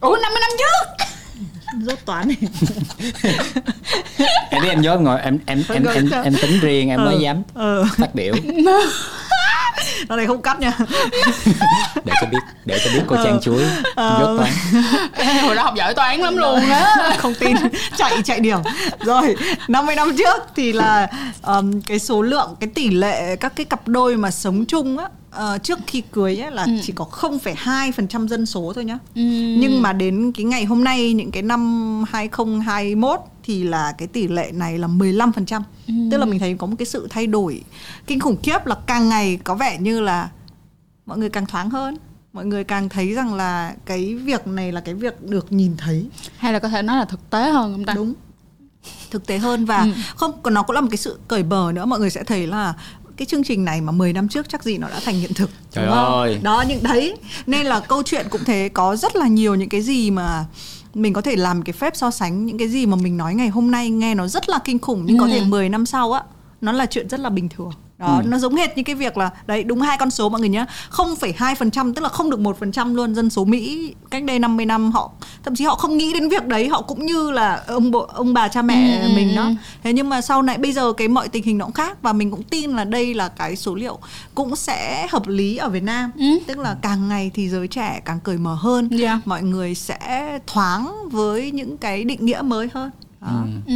Ủa 50 năm trước rốt toán này em biết em nhớ ngồi em em em em, em tính riêng em mới Ờ, dám ờ. phát biểu. Nó này không cắt nha. Để cho biết để cho biết cô Ờ. trang chuối dốt toán. Ê, Hồi đó học giỏi toán lắm luôn đó không tin. Chạy chạy điểm. Rồi 50 năm trước thì là um, cái số lượng cái tỷ lệ các cái cặp đôi mà sống chung á ờ, trước khi cưới ấy là chỉ có 0,2% dân số thôi nhá. Ừ. nhưng mà đến cái ngày hôm nay những cái năm 2021 thì là cái tỷ lệ này là 15% tức là mình thấy có một cái sự thay đổi kinh khủng khiếp là càng ngày có vẻ như là mọi người càng thoáng hơn. Mọi người càng thấy rằng là cái việc này là cái việc được nhìn thấy. Hay là có thể nói là thực tế hơn không ta? Đúng. Thực tế hơn và Ừ. không còn nó cũng là một cái sự cởi bờ nữa. Mọi người sẽ thấy là cái chương trình này mà 10 năm trước chắc gì nó đã thành hiện thực Trời đúng không? ơi. đó những đấy nên là câu chuyện cũng thế có rất là nhiều những cái gì mà mình có thể làm cái phép so sánh những cái gì mà mình nói ngày hôm nay nghe nó rất là kinh khủng nhưng có Ừ. thể 10 năm sau á nó là chuyện rất là bình thường đó Ừ. nó giống hệt như cái việc là đấy đúng hai con số mọi người nhé 0,2% tức là không được 1% luôn dân số Mỹ cách đây 50 năm họ thậm chí họ không nghĩ đến việc đấy họ cũng như là ông bộ ông bà cha mẹ Ừ. mình đó thế nhưng mà sau này bây giờ cái mọi tình hình nó cũng khác và mình cũng tin là đây là cái số liệu cũng sẽ hợp lý ở Việt Nam Ừ. tức là càng ngày thì giới trẻ càng cởi mở hơn Dạ. mọi người sẽ thoáng với những cái định nghĩa mới hơn đó. ừ.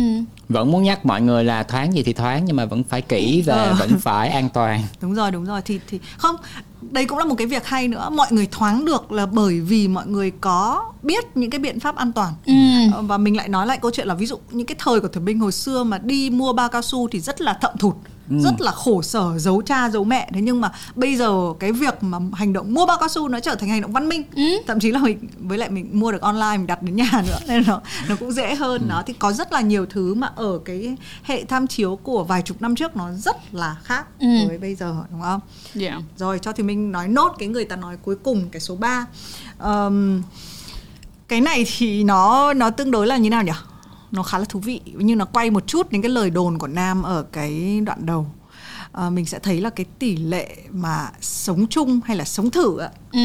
vẫn muốn nhắc mọi người là thoáng gì thì thoáng nhưng mà vẫn phải kỹ và Ờ. vẫn phải an toàn đúng rồi đúng rồi thì thì không đây cũng là một cái việc hay nữa mọi người thoáng được là bởi vì mọi người có biết những cái biện pháp an toàn Ừ. Ờ, và mình lại nói lại câu chuyện là ví dụ những cái thời của thẩm binh hồi xưa mà đi mua bao cao su thì rất là thậm thụt rất là khổ sở giấu cha giấu mẹ. Thế nhưng mà bây giờ cái việc mà hành động mua bao cao su nó trở thành hành động văn minh. Ừ. thậm chí là mình với lại mình mua được online mình đặt đến nhà nữa nên nó nó cũng dễ hơn nó thì có rất là nhiều thứ mà ở cái hệ tham chiếu của vài chục năm trước nó rất là khác Ừ. với bây giờ đúng không? Dạ. Rồi cho thì mình nói nốt cái người ta nói cuối cùng cái số 3 Ờm, cái này thì nó nó tương đối là như nào nhỉ nó khá là thú vị. Nhưng nó quay một chút đến cái lời đồn của nam ở cái đoạn đầu. Ờ, mình sẽ thấy là cái tỷ lệ mà sống chung hay là sống thử ạ, ừ.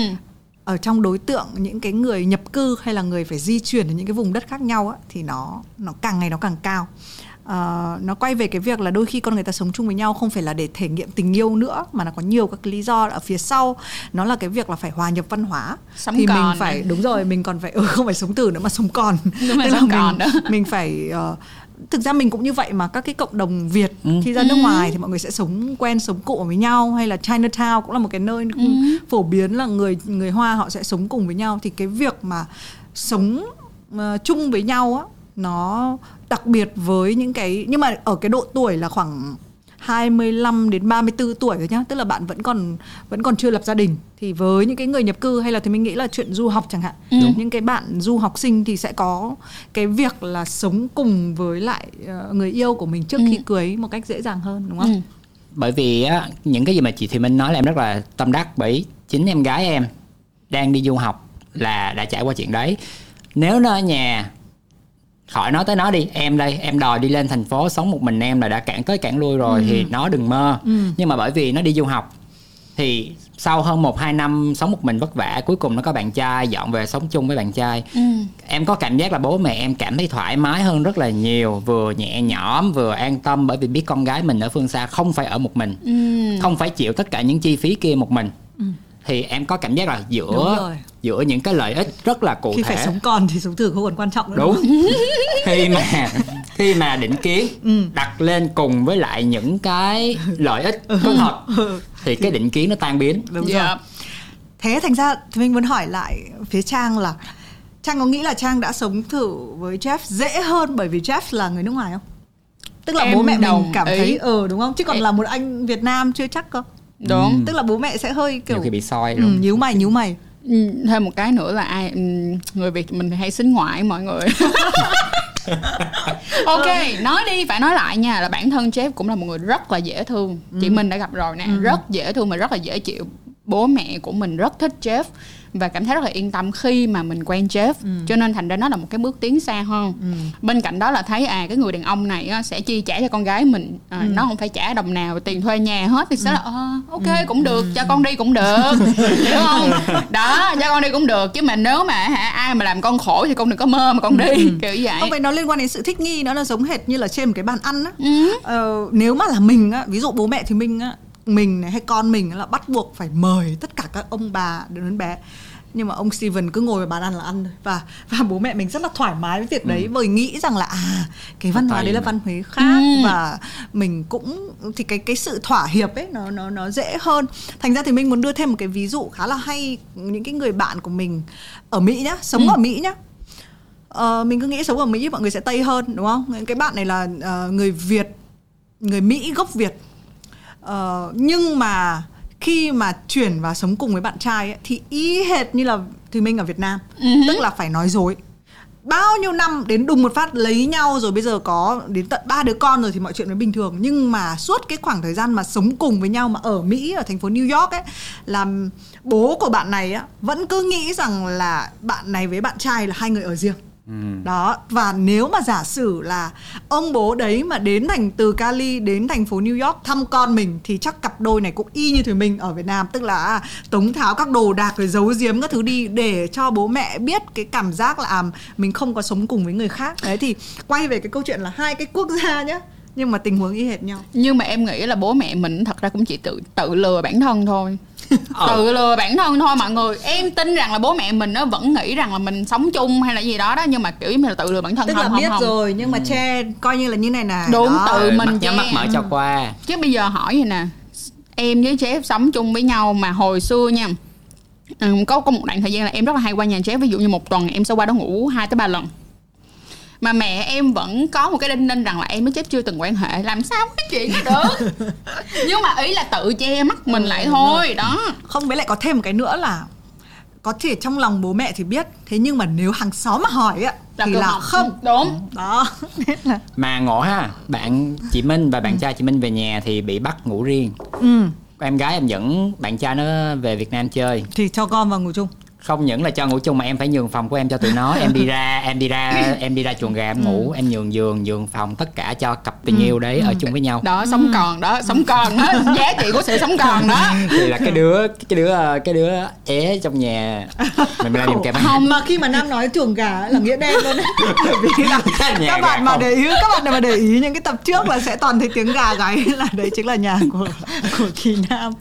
ở trong đối tượng những cái người nhập cư hay là người phải di chuyển đến những cái vùng đất khác nhau á, thì nó nó càng ngày nó càng cao Ờ, nó quay về cái việc là đôi khi con người ta sống chung với nhau không phải là để thể nghiệm tình yêu nữa mà nó có nhiều các lý do ở phía sau nó là cái việc là phải hòa nhập văn hóa Sống thì mình còn phải này. đúng rồi mình còn phải ừ, không phải sống tử nữa mà sống còn Đúng là sống mình, còn đó. mình phải ờ, thực ra mình cũng như vậy mà các cái cộng đồng Việt Ừ. khi ra nước ngoài thì mọi người sẽ sống quen sống cụ với nhau hay là Chinatown cũng là một cái nơi phổ biến là người người Hoa họ sẽ sống cùng với nhau thì cái việc mà sống ờ, chung với nhau á nó đặc biệt với những cái nhưng mà ở cái độ tuổi là khoảng 25 đến 34 tuổi rồi nhá, tức là bạn vẫn còn vẫn còn chưa lập gia đình thì với những cái người nhập cư hay là thì mình nghĩ là chuyện du học chẳng hạn. Những cái bạn du học sinh thì sẽ có cái việc là sống cùng với lại ờ, người yêu của mình trước khi cưới một cách dễ dàng hơn đúng không? Ừ. bởi vì á, những cái gì mà chị Thị Minh nói là em rất là tâm đắc bởi chính em gái em đang đi du học là đã trải qua chuyện đấy nếu nó ở nhà khỏi nói tới nó đi. Em đây em đòi đi lên thành phố sống một mình em là đã cản tới cản lui rồi thì nó đừng mơ. Nhưng mà bởi vì nó đi du học thì sau hơn một hai năm sống một mình vất vả cuối cùng nó có bạn trai dọn về sống chung với bạn trai. Ừ. em có cảm giác là bố mẹ em cảm thấy thoải mái hơn rất là nhiều vừa nhẹ nhõm vừa an tâm bởi vì biết con gái mình ở phương xa không phải ở một mình. Ừ. không phải chịu tất cả những chi phí kia một mình thì em có cảm giác là giữa giữa những cái lợi ích rất là cụ Khi thể phải sống còn thì sống thử không còn quan trọng nữa. đúng khi mà khi mà định kiến Ừ. đặt lên cùng với lại những cái lợi ích có thật thì cái định kiến nó tan biến Đúng Dạ. rồi. thế thành ra thì mình muốn hỏi lại phía trang là trang có nghĩ là trang đã sống thử với jeff dễ hơn bởi vì jeff là người nước ngoài không tức là Em bố mẹ mình cảm ý. thấy ờ đúng không chứ còn Em- là một anh việt nam chưa chắc cơ đúng. Tức là bố mẹ sẽ hơi kiểu nhiều khi bị soi ừ, nhíu mày nhíu mày. Ừ, thêm một cái nữa là ai ừ, người việt mình hay xính ngoại mọi người. Ok nói đi phải nói lại nha là bản thân Jeff cũng là một người rất là dễ thương. Chị Minh đã gặp rồi nè rất dễ thương và rất là dễ chịu. Bố mẹ của mình rất thích Jeff và cảm thấy rất là yên tâm khi mà mình quen Jeff. Cho nên thành ra nó là một cái bước tiến xa hơn. Bên cạnh đó là thấy à cái người đàn ông này á, sẽ chi trả cho con gái mình. À, nó không phải trả đồng nào tiền thuê nhà hết thì sẽ là ờ, ok cũng được cho con đi cũng được. Hiểu không? Đó cho con đi cũng được. Chứ mà nếu mà hả ai mà làm con khổ thì con đừng có mơ mà con đi kiểu vậy. Không phải nó liên quan đến sự thích nghi nó là giống hệt như là trên một cái bàn ăn á. Ờ, nếu mà là mình á ví dụ bố mẹ thì mình á mình này hay con mình á là bắt buộc phải mời tất cả các ông bà đến bé. Nhưng mà ông Steven cứ ngồi vào bàn ăn là ăn thôi. Và và bố mẹ mình rất là thoải mái với việc đấy bởi nghĩ rằng là à cái văn hóa đấy là văn hóa khác Ừ. và mình cũng thì cái cái sự thỏa hiệp ấy nó nó nó dễ hơn. Thành ra thì mình muốn đưa thêm một cái ví dụ khá là hay những cái người bạn của mình ở Mỹ nhá sống ở Mỹ nhá. Ờ, mình cứ nghĩ sống ở Mỹ mọi người sẽ tây hơn đúng không? Cái bạn này là ờ, người Việt, người Mỹ gốc Việt. Ờ, nhưng mà khi mà chuyển vào sống cùng với bạn trai ấy, thì y hệt như là thì mình ở Việt Nam, tức là phải nói dối. Bao nhiêu năm đến đùng một phát lấy nhau rồi bây giờ có đến tận ba đứa con rồi thì mọi chuyện mới bình thường. Nhưng mà suốt cái khoảng thời gian mà sống cùng với nhau mà ở Mỹ ở thành phố New York ấy là bố của bạn này á vẫn cứ nghĩ rằng là bạn này với bạn trai là hai người ở riêng Ừ. đó và nếu mà giả sử là ông bố đấy mà đến thành từ Cali đến thành phố New York thăm con mình thì chắc cặp đôi này cũng y như thùy mình ở Việt Nam. Tức là à, tống tháo các đồ đạc rồi giấu giếm các thứ đi để cho bố mẹ biết cái cảm giác là à, mình không có sống cùng với người khác. Đấy thì quay về cái câu chuyện là hai cái quốc gia nhá nhưng mà tình huống y hệt nhau. Nhưng mà em nghĩ là bố mẹ mình thật ra cũng chỉ tự tự lừa bản thân thôi. Ờ. tự lừa bản thân thôi mọi người. Em tin rằng là bố mẹ mình nó vẫn nghĩ rằng là mình sống chung hay là gì đó đó nhưng mà kiểu như là tự lừa bản thân tức không là không biết không. rồi nhưng mà che coi như là như này này Đúng, đó. tự Rồi, mình nhắm mắt che. mở cho qua. Chứ bây giờ hỏi vậy nè em với Jeff sống chung với nhau mà hồi xưa nha. Ừ, có có một đoạn thời gian là em rất là hay qua nhà Jeff. Ví dụ như một tuần em sẽ qua đó ngủ hai tới ba lần mà mẹ em vẫn có một cái đinh ninh rằng là em với Jeff chưa từng quan hệ. Làm sao cái chuyện đó được? Nhưng mà ý là tự che mắt mình lại thôi đó. Không với lại có thêm một cái nữa là có thể trong lòng bố mẹ thì biết thế nhưng mà nếu hàng xóm mà hỏi á thì là học. không. Đúng. Đó. Nên là mà ngộ ha bạn chị Minh và bạn trai chị Minh về nhà thì bị bắt ngủ riêng. Ừ, em gái em dẫn bạn trai nó về Việt Nam chơi. Thì cho con vào ngủ chung không những là cho ngủ chung mà em phải nhường phòng của em cho tụi nó. Em đi ra em đi ra em đi ra chuồng gà em ngủ em nhường giường nhường phòng tất cả cho cặp tình yêu đấy ở chung với nhau. Đó sống còn đó sống còn đó. Giá trị của sự sống còn đó. Thì là cái đứa cái đứa cái đứa é trong nhà. Mình làm kèm không mà khi mà nam nói chuồng gà là nghĩa đen luôn. Đấy bởi vì là Nhà các bạn mà để ý các bạn nào mà để ý những cái tập trước là sẽ toàn thấy tiếng gà gáy là đấy chính là nhà của của kỳ nam.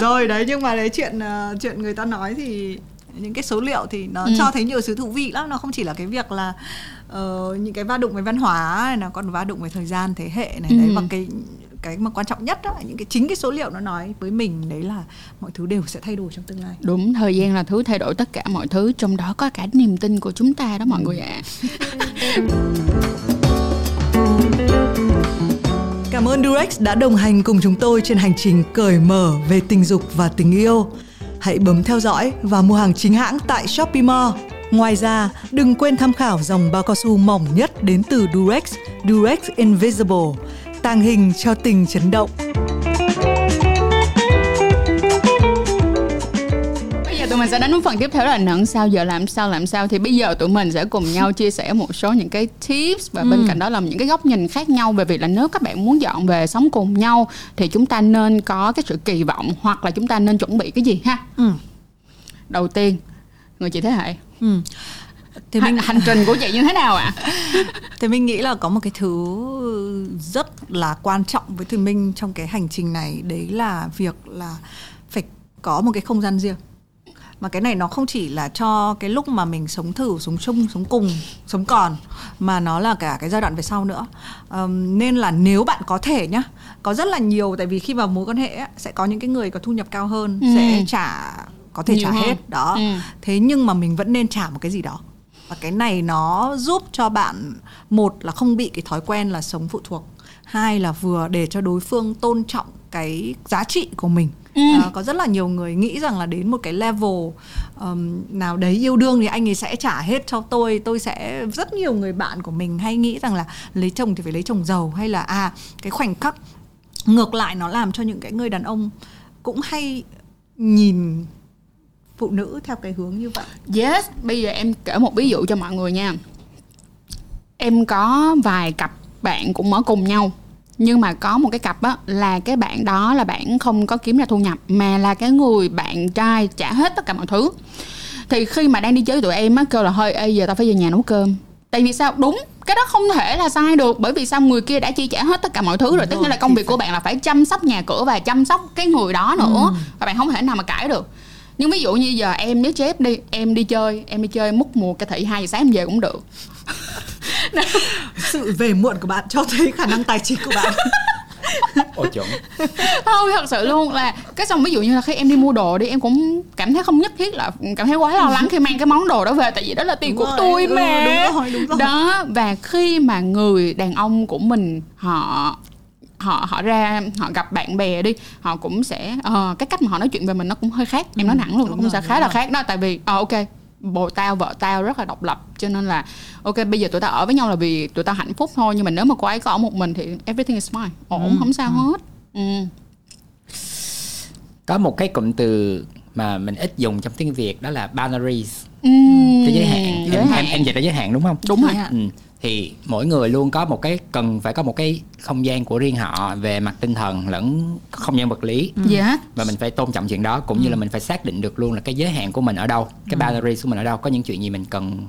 Rồi đấy nhưng mà đấy chuyện ờ, chuyện người ta nói thì những cái số liệu thì nó cho thấy nhiều sự thú vị lắm. Nó không chỉ là cái việc là ờ, những cái va đụng về văn hóa này, nó còn va đụng về thời gian thế hệ này. Đấy và cái cái mà quan trọng nhất đó những cái chính cái số liệu nó nói với mình đấy là mọi thứ đều sẽ thay đổi trong tương lai. Đúng thời gian là thứ thay đổi tất cả mọi thứ trong đó có cả niềm tin của chúng ta đó mọi người ạ. Cảm ơn Durex đã đồng hành cùng chúng tôi trên hành trình cởi mở về tình dục và tình yêu. Hãy bấm theo dõi và mua hàng chính hãng tại Shopee Mall. Ngoài ra, đừng quên tham khảo dòng bao cao su mỏng nhất đến từ Durex, Durex Invisible, tàng hình cho tình chấn động. Sẽ đến phần tiếp theo là nặng sao giờ làm sao làm sao thì bây giờ tụi mình sẽ cùng nhau chia sẻ một số những cái tips và bên cạnh đó là những cái góc nhìn khác nhau về việc là nếu các bạn muốn dọn về sống cùng nhau thì chúng ta nên có cái sự kỳ vọng hoặc là chúng ta nên chuẩn bị cái gì ha. Ừ. Đầu tiên, người chị thế hệ. Ừ. Thì mình hành trình của chị như thế nào ạ? Thì mình nghĩ là có một cái thứ rất là quan trọng với Thùy Minh trong cái hành trình này đấy là việc là phải có một cái không gian riêng. Mà cái này nó không chỉ là cho cái lúc mà mình sống thử, sống chung, sống cùng, sống còn mà nó là cả cái giai đoạn về sau nữa. Ờm, nên là nếu bạn có thể nhá, có rất là nhiều tại vì khi vào mối quan hệ á, sẽ có những cái người có thu nhập cao hơn Ừ. sẽ trả có thể Nhiều trả hơn. hết đó Ừ. thế nhưng mà mình vẫn nên trả một cái gì đó và cái này nó giúp cho bạn một là không bị cái thói quen là sống phụ thuộc hai là vừa để cho đối phương tôn trọng cái giá trị của mình Ừ. À, có rất là nhiều người nghĩ rằng là đến một cái level um, nào đấy yêu đương thì anh ấy sẽ trả hết cho tôi tôi sẽ rất nhiều người bạn của mình hay nghĩ rằng là lấy chồng thì phải lấy chồng giàu hay là à cái khoảnh khắc ngược lại nó làm cho những cái người đàn ông cũng hay nhìn phụ nữ theo cái hướng như vậy Yes, bây giờ em kể một ví dụ cho mọi người nha. Em có vài cặp bạn cũng ở cùng nhau nhưng mà có một cái cặp á là cái bạn đó là bạn không có kiếm ra thu nhập mà là cái người bạn trai trả hết tất cả mọi thứ. Thì khi mà đang đi chơi với tụi em á kêu là hơi ê giờ tao phải về nhà nấu cơm. Tại vì sao? Đúng cái đó không thể là sai được bởi vì sao người kia đã chi trả hết tất cả mọi thứ rồi tất nhiên là công việc của bạn là phải chăm sóc nhà cửa và chăm sóc cái người đó nữa và bạn không thể nào mà cãi được. Nhưng ví dụ như giờ em với Jeff đi em đi chơi em đi chơi múc mùa cà thị hai giờ sáng em về cũng được sự về muộn của bạn cho thấy khả năng tài chính của bạn Ôi chuẩn không thật sự luôn là cái xong ví dụ như là khi em đi mua đồ đi em cũng cảm thấy không nhất thiết là cảm thấy quá lo lắng khi mang cái món đồ đó về tại vì đó là tiền Đúng của rồi, tôi ừ, mà đúng rồi, đúng rồi. đó và khi mà người đàn ông của mình họ họ họ ra họ gặp bạn bè đi họ cũng sẽ ờ, cái cách mà họ nói chuyện về mình nó cũng hơi khác em nói thẳng luôn nó cũng rồi, sẽ khá là rồi. khác đó tại vì ờ ok bồ tao vợ tao rất là độc lập. Cho nên là ok bây giờ tụi tao ở với nhau là vì tụi tao hạnh phúc thôi. Nhưng mà nếu mà cô ấy có ở một mình thì everything is fine. Ổn không sao hết. Ừ. Có một cái cụm từ mà mình ít dùng trong tiếng Việt đó là boundaries. Uhm, cái giới hạn. Giới em, hạn. em em dịch là giới hạn đúng không? Đúng rồi. Ừ. thì mỗi người luôn có một cái cần phải có một cái không gian của riêng họ về mặt tinh thần lẫn không gian vật lý. Dạ. Và mình phải tôn trọng chuyện đó cũng như là mình phải xác định được luôn là cái giới hạn của mình ở đâu cái boundaries của mình ở đâu có những chuyện gì mình cần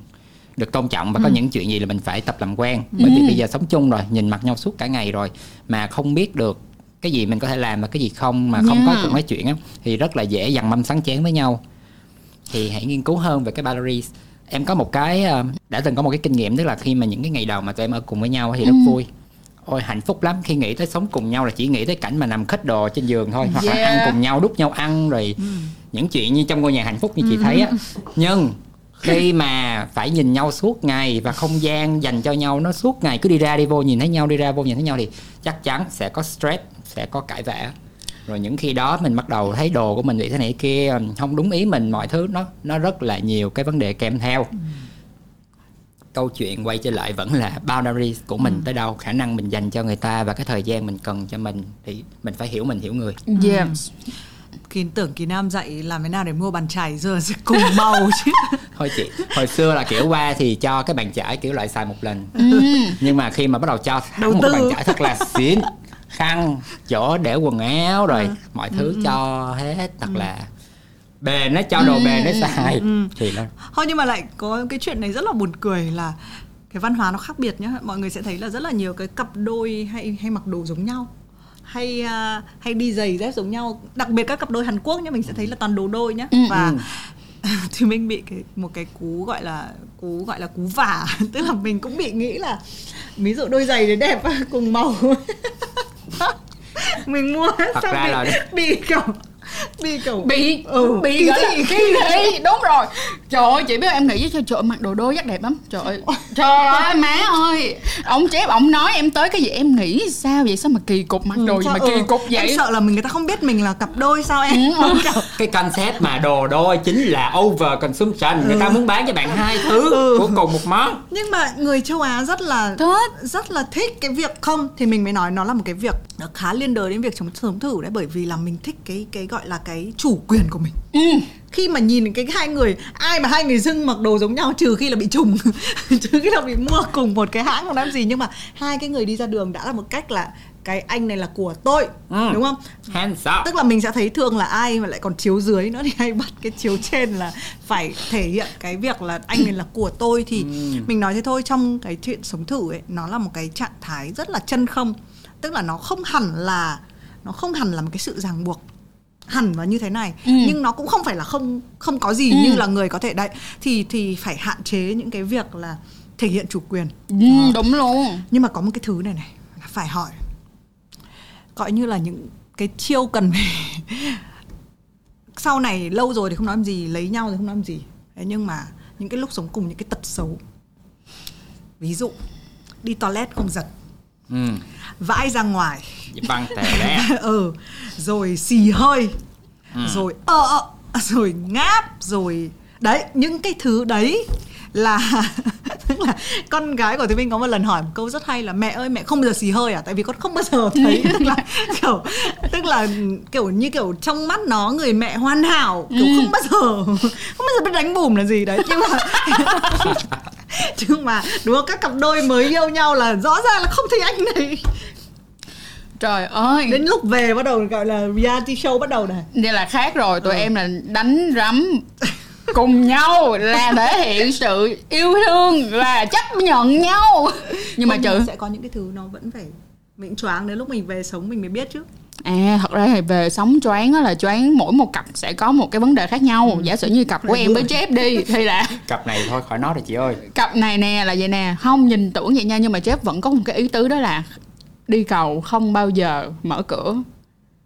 được tôn trọng và có những chuyện gì là mình phải tập làm quen. Bởi vì bây giờ sống chung rồi nhìn mặt nhau suốt cả ngày rồi mà không biết được cái gì mình có thể làm và cái gì không mà không có Yeah. cuộc nói chuyện á thì rất là dễ dằn mâm sáng chén với nhau. Thì hãy nghiên cứu hơn về cái boundaries em có một cái ờ, đã từng có một cái kinh nghiệm tức là khi mà những cái ngày đầu mà tụi em ở cùng với nhau thì rất vui. Ôi hạnh phúc lắm. Khi nghĩ tới sống cùng nhau là chỉ nghĩ tới cảnh mà nằm khất đồ trên giường thôi hoặc là Yeah. ăn cùng nhau đút nhau ăn rồi những chuyện như trong ngôi nhà hạnh phúc như chị thấy á. Nhưng khi mà phải nhìn nhau suốt ngày và không gian dành cho nhau nó suốt ngày cứ đi ra đi vô nhìn thấy nhau đi ra vô nhìn thấy nhau thì chắc chắn sẽ có stress sẽ có cãi vã rồi những khi đó mình bắt đầu thấy đồ của mình bị thế này kia không đúng ý mình mọi thứ nó nó rất là nhiều cái vấn đề kèm theo. Câu chuyện quay trở lại vẫn là boundaries của mình tới đâu khả năng mình dành cho người ta và cái thời gian mình cần cho mình thì mình phải hiểu mình hiểu người. Yes kỳ tưởng kỳ nam dạy làm thế nào để mua bàn chải giờ sẽ cùng màu chứ. Thôi chị hồi xưa là kiểu qua thì cho cái bàn chải kiểu loại xài một lần. Nhưng mà khi mà bắt đầu cho Đầu một cái tư. bàn chải thật là xịn khăn chỗ để quần áo rồi mọi thứ cho hết thật là bền nó cho đồ bền nó xài. thì nó thôi nhưng mà lại có cái chuyện này rất là buồn cười là cái văn hóa nó khác biệt nhá. Mọi người sẽ thấy là rất là nhiều cái cặp đôi hay hay mặc đồ giống nhau hay à, hay đi giày dép giống nhau. Đặc biệt các cặp đôi Hàn Quốc nhá mình sẽ thấy là toàn đồ đôi nhá. Ừ, và thì mình bị cái một cái cú gọi là cú gọi là cú vả. Tức là mình cũng bị nghĩ là ví dụ đôi giày đấy đẹp cùng màu mình mua Thật xong ra bị, là- bị kiểu bị kiểu bị Ừ, bị kỳ thị. kỳ thị. Đúng rồi. Trời ơi chị biết em nghĩ với trời ơi, mặc đồ đôi chắc đẹp lắm. Trời ơi. Trời ơi má ơi. Ông chép ông nói em tới cái gì? Em nghĩ sao vậy? Sao mà kỳ cục mặc đồ gì mà Sao- kỳ ừ, cục vậy? Em sợ là mình người ta không biết mình là cặp đôi sao em? Ừ, cái concept mà đồ đôi chính là over consumption người ta muốn bán cho bạn hai thứ Ừ. của cùng một món. Nhưng mà người châu Á rất là Thích. rất là thích cái việc không? Thì mình mới nói nó là một cái việc nó khá liên đới đến việc chống sống thử đấy bởi vì là mình thích cái cái gọi là cái chủ quyền của mình. Ừ. khi mà nhìn cái hai người ai mà hai người dưng mặc đồ giống nhau trừ khi là bị trùng trừ khi là bị mua cùng một cái hãng không làm gì nhưng mà hai cái người đi ra đường đã là một cách là cái anh này là của tôi Ừ. đúng không? Hands up. Tức là mình sẽ thấy thường là ai mà lại còn chiếu dưới nữa thì hay bắt cái chiếu trên là phải thể hiện cái việc là anh này là của tôi thì mình nói thế thôi. Trong cái chuyện sống thử ấy nó là một cái trạng thái rất là chân không. Tức là nó không hẳn là nó không hẳn là một cái sự ràng buộc hẳn là như thế này. Ừ. nhưng nó cũng không phải là không không có gì Ừ. như là người có thể đấy thì thì phải hạn chế những cái việc là thể hiện chủ quyền. Ừ, đúng luôn. Nhưng mà có một cái thứ này này phải hỏi. Gọi như là những cái chiêu cần phải sau này lâu rồi thì không nói làm gì lấy nhau thì không nói làm gì. Thế nhưng mà những cái lúc sống cùng những cái tật xấu. Ví dụ đi toilet không giật ừ. Vãi ra ngoài. Băng tè lé ừ rồi xì hơi. Rồi ờ ờ, rồi ngáp rồi đấy những cái thứ đấy là tức là con gái của Thúy Minh có một lần hỏi một câu rất hay là mẹ ơi mẹ không bao giờ xì hơi à? Tại vì con không bao giờ thấy. Tức là kiểu tức là kiểu như kiểu trong mắt nó người mẹ hoàn hảo kiểu không bao giờ không bao giờ biết đánh bùm là gì đấy. Nhưng mà nhưng mà đúng không các cặp đôi mới yêu nhau là rõ ràng là không thấy anh này. Trời ơi. Đến lúc về bắt đầu gọi là reality show bắt đầu này. Vậy là khác rồi tụi em là đánh rắm cùng nhau là thể hiện sự yêu thương và chấp nhận nhau. Nhưng mà trừ sẽ có những cái thứ nó vẫn phải mình choáng đến lúc mình về sống mình mới biết chứ À thật ra thì về sống choáng á là choáng mỗi một cặp sẽ có một cái vấn đề khác nhau. Giả sử như cặp của em với. Jeff đi Thì là cặp này thôi khỏi nói rồi chị ơi. Cặp này nè là vậy nè. Không nhìn tưởng vậy nha nhưng mà Jeff vẫn có một cái ý tứ đó là Đi cầu không bao giờ mở cửa.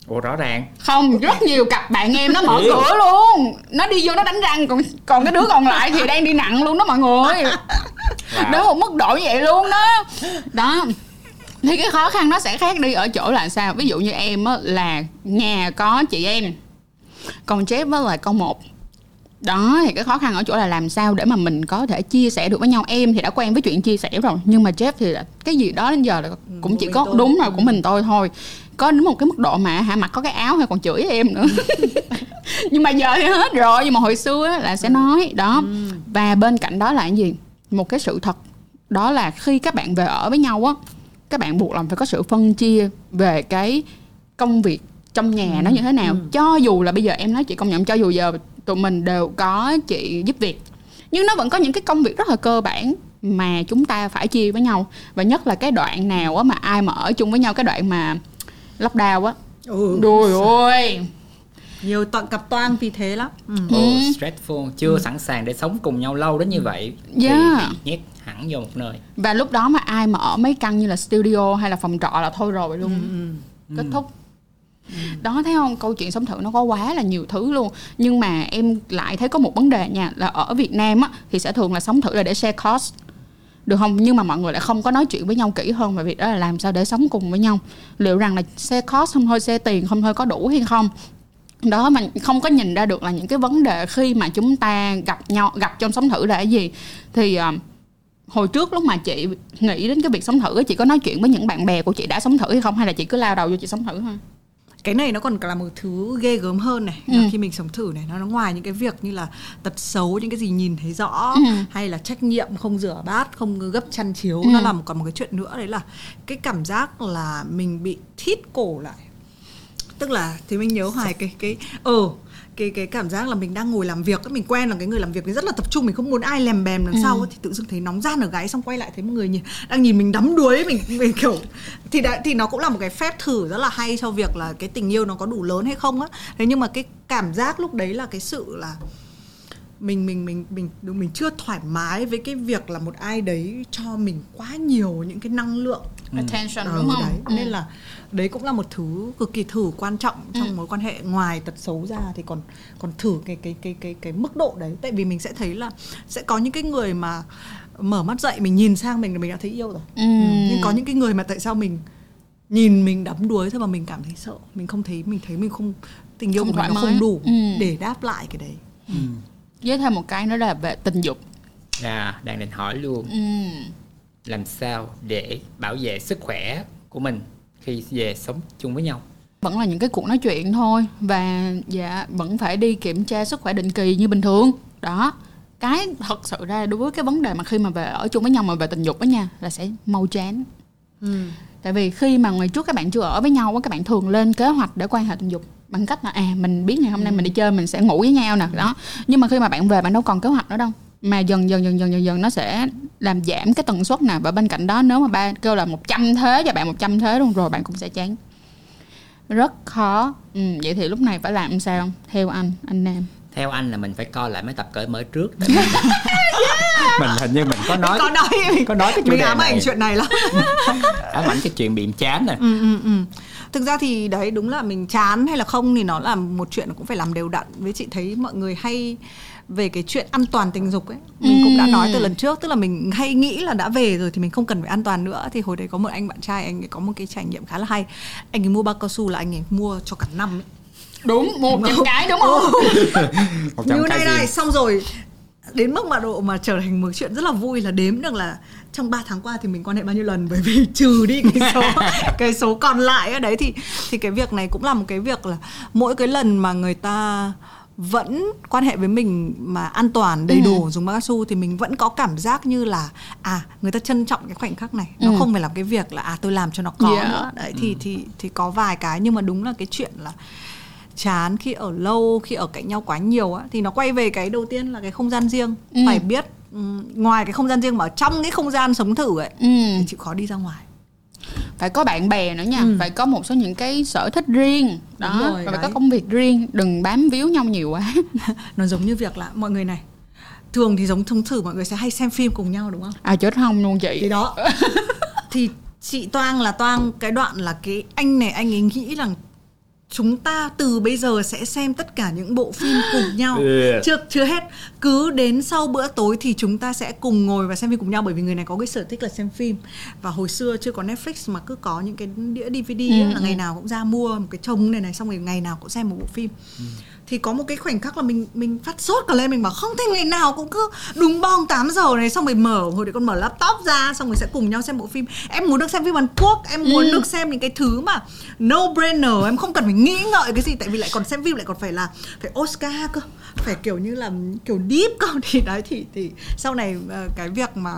Ủa rõ ràng. Không rất nhiều cặp bạn em nó mở cửa luôn. Nó đi vô nó đánh răng Còn còn cái đứa còn lại thì đang đi nặng luôn đó mọi người. Wow. Đến một mức độ vậy luôn đó. Đó thì cái khó khăn nó sẽ khác đi ở chỗ là sao? Ví dụ như em á, là nhà có chị em còn Jeff á là con một. Đó thì cái khó khăn ở chỗ là làm sao để mà mình có thể chia sẻ được với nhau? Em thì đã quen với chuyện chia sẻ rồi nhưng mà Jeff thì là cái gì đó đến giờ là cũng của chỉ có đúng rồi của mình tôi thôi. Có đến một cái mức độ mà hả mặc có cái áo hay còn chửi em nữa. Nhưng mà giờ thì hết rồi nhưng mà hồi xưa á, là sẽ nói đó. Và bên cạnh đó là cái gì? Một cái sự thật. Đó là khi các bạn về ở với nhau á các bạn buộc lòng phải có sự phân chia về cái công việc trong nhà nó như thế nào. cho dù là bây giờ em nói chị công nhận cho dù giờ tụi mình đều có chị giúp việc nhưng nó vẫn có những cái công việc rất là cơ bản mà chúng ta phải chia với nhau. Và nhất là cái đoạn nào á mà ai mà ở chung với nhau cái đoạn mà lockdown á. Ừ. Trời ơi nhiều toàn cặp toang vì thế lắm. Ừ. Ồ, stressful. Chưa sẵn sàng để sống cùng nhau lâu đến như vậy. Yeah. thì bị nhét hẳn vô một nơi. Và lúc đó mà ai mà ở mấy căn như là studio hay là phòng trọ là thôi rồi luôn. Kết thúc. Đó thấy không? Câu chuyện sống thử nó có quá là nhiều thứ luôn. Nhưng mà em lại thấy có một vấn đề nha Là ở Việt Nam á Thì sẽ thường là sống thử là để share cost. Được không? Nhưng mà mọi người lại không có nói chuyện với nhau kỹ hơn về việc đó là làm sao để sống cùng với nhau. Liệu rằng là share cost không thôi share tiền không thôi có đủ hay không đó mà không có nhìn ra được là những cái vấn đề khi mà chúng ta gặp nhau gặp trong sống thử là cái gì thì ờ, hồi trước lúc mà chị nghĩ đến cái việc sống thử chị có nói chuyện với những bạn bè của chị đã sống thử hay không hay là chị cứ lao đầu vô chị sống thử thôi cái này nó còn là một thứ ghê gớm hơn này Ừ. khi mình sống thử này nó nó ngoài những cái việc như là tật xấu những cái gì nhìn thấy rõ Ừ. hay là trách nhiệm không rửa bát không gấp chăn chiếu Ừ. nó là một còn một cái chuyện nữa đấy là cái cảm giác là mình bị thít cổ lại tức là thì mình nhớ hoài cái cái ờ cái cái cảm giác là mình đang ngồi làm việc mình quen là cái người làm việc mình rất là tập trung mình không muốn ai lèm bèm đằng Ừ. sau thì tự dưng thấy nóng gian ở gáy xong quay lại thấy một người nhìn đang nhìn mình đắm đuối mình mình kiểu thì đã, thì nó cũng là một cái phép thử rất là hay cho việc là cái tình yêu nó có đủ lớn hay không á thế nhưng mà cái cảm giác lúc đấy là cái sự là mình mình mình mình mình chưa thoải mái với cái việc là một ai đấy cho mình quá nhiều những cái năng lượng attention Ờ, đúng không? Đấy. Ừ. nên là đấy cũng là một thứ cực kỳ thử quan trọng trong mối quan hệ ngoài tật xấu ra thì còn còn thử cái cái cái cái cái mức độ đấy. Tại vì mình sẽ thấy là sẽ có những cái người mà mở mắt dậy mình nhìn sang mình là mình đã thấy yêu rồi. Ừ. nhưng có những cái người mà tại sao mình nhìn mình đắm đuối thôi mà mình cảm thấy sợ mình không thấy mình thấy mình không tình yêu Không của mình nó không đủ Ừ. để đáp lại cái đấy với thêm một cái nữa là về tình dục. À, đang định hỏi luôn. Ừ. làm sao để bảo vệ sức khỏe của mình khi về sống chung với nhau? Vẫn là những cái cuộc nói chuyện thôi và dạ vẫn phải đi kiểm tra sức khỏe định kỳ như bình thường. Đó. Cái thật sự ra đối với cái vấn đề mà khi mà về ở chung với nhau mà về tình dục đó nha là sẽ mau chán. Tại vì khi mà ngày trước các bạn chưa ở với nhau á các bạn thường lên kế hoạch để quan hệ tình dục bằng cách là à mình biết ngày hôm nay mình đi chơi mình sẽ ngủ với nhau nè đó. Nhưng mà khi mà bạn về bạn đâu còn kế hoạch nữa đâu. Mà dần dần dần dần dần dần nó sẽ làm giảm cái tần suất nè. Và bên cạnh đó nếu mà ba kêu là 100 thế cho bạn 100 thế luôn rồi bạn cũng sẽ chán. Rất khó. Ừ, vậy thì lúc này phải làm sao? Theo anh anh nam. Theo anh là mình phải coi lại mấy tập cởi mở trước. Tại vì mình hình như mình có nói có nói. mình có nói cái chủ mình đề ám ảnh này. chuyện này lắm. Ám ảnh cái chuyện bị chán này ừ, ừ, ừ. Thực ra thì đấy đúng là mình chán hay là không thì nó là một chuyện cũng phải làm đều đặn. Với chị thấy mọi người hay về cái chuyện an toàn tình dục ấy mình cũng đã nói từ lần trước tức là mình hay nghĩ là đã về rồi thì mình không cần phải an toàn nữa. Thì hồi đấy có một anh bạn trai anh ấy có một cái trải nghiệm khá là hay. Anh ấy mua bao cao su là anh ấy mua cho cả năm ấy. đúng một trăm cái đúng không? Một trăm như này này xong rồi đến mức mà độ mà trở thành một chuyện rất là vui là đếm được là trong 3 tháng qua thì mình quan hệ bao nhiêu lần? Bởi vì trừ đi cái số cái số còn lại ở đấy thì thì cái việc này cũng là một cái việc là mỗi cái lần mà người ta vẫn quan hệ với mình mà an toàn đầy đủ dùng bao cao su thì mình vẫn có cảm giác như là à người ta trân trọng cái khoảnh khắc này. Nó Ừ. không phải là cái việc là à tôi làm cho nó có Yeah. nữa. Đấy thì thì thì có vài cái. Nhưng mà đúng là cái chuyện là chán khi ở lâu khi ở cạnh nhau quá nhiều á thì nó quay về cái đầu tiên là cái không gian riêng. Ừ. phải biết ngoài cái không gian riêng mà ở trong cái không gian sống thử ấy ừ. thì chịu khó đi ra ngoài. Phải có bạn bè nữa nha Ừ. phải có một số những cái sở thích riêng. Đó Đúng rồi, và phải có công việc riêng đừng bám víu nhau nhiều quá. Nó giống như việc là mọi người này thường thì giống thông thử mọi người sẽ hay xem phim cùng nhau đúng không? À chết không luôn chị. Thì đó. Thì chị toang là toang cái đoạn là cái anh này anh ấy nghĩ rằng chúng ta từ bây giờ sẽ xem tất cả những bộ phim cùng nhau. Ừ. chưa chưa hết. Cứ đến sau bữa tối thì chúng ta sẽ cùng ngồi và xem phim cùng nhau bởi vì người này có cái sở thích là xem phim. Và hồi xưa chưa có Netflix mà cứ có những cái đĩa DVD ấy, Ừ, là ngày nào cũng ra mua một cái chồng này này xong rồi ngày nào cũng xem một bộ phim thì có một cái khoảnh khắc là mình mình phát sốt cả lên mình bảo không thể ngày nào cũng cứ đúng bong 8 giờ này xong rồi mở hồi đấy con mở laptop ra xong rồi sẽ cùng nhau xem bộ phim em muốn được xem phim Hàn Quốc em muốn Ừ. được xem những cái thứ mà no brainer em không cần phải nghĩ ngợi cái gì tại vì lại còn xem phim lại còn phải là phải Oscar cơ phải kiểu như là kiểu deep cơ thì đấy thì thì sau này ờ, cái việc mà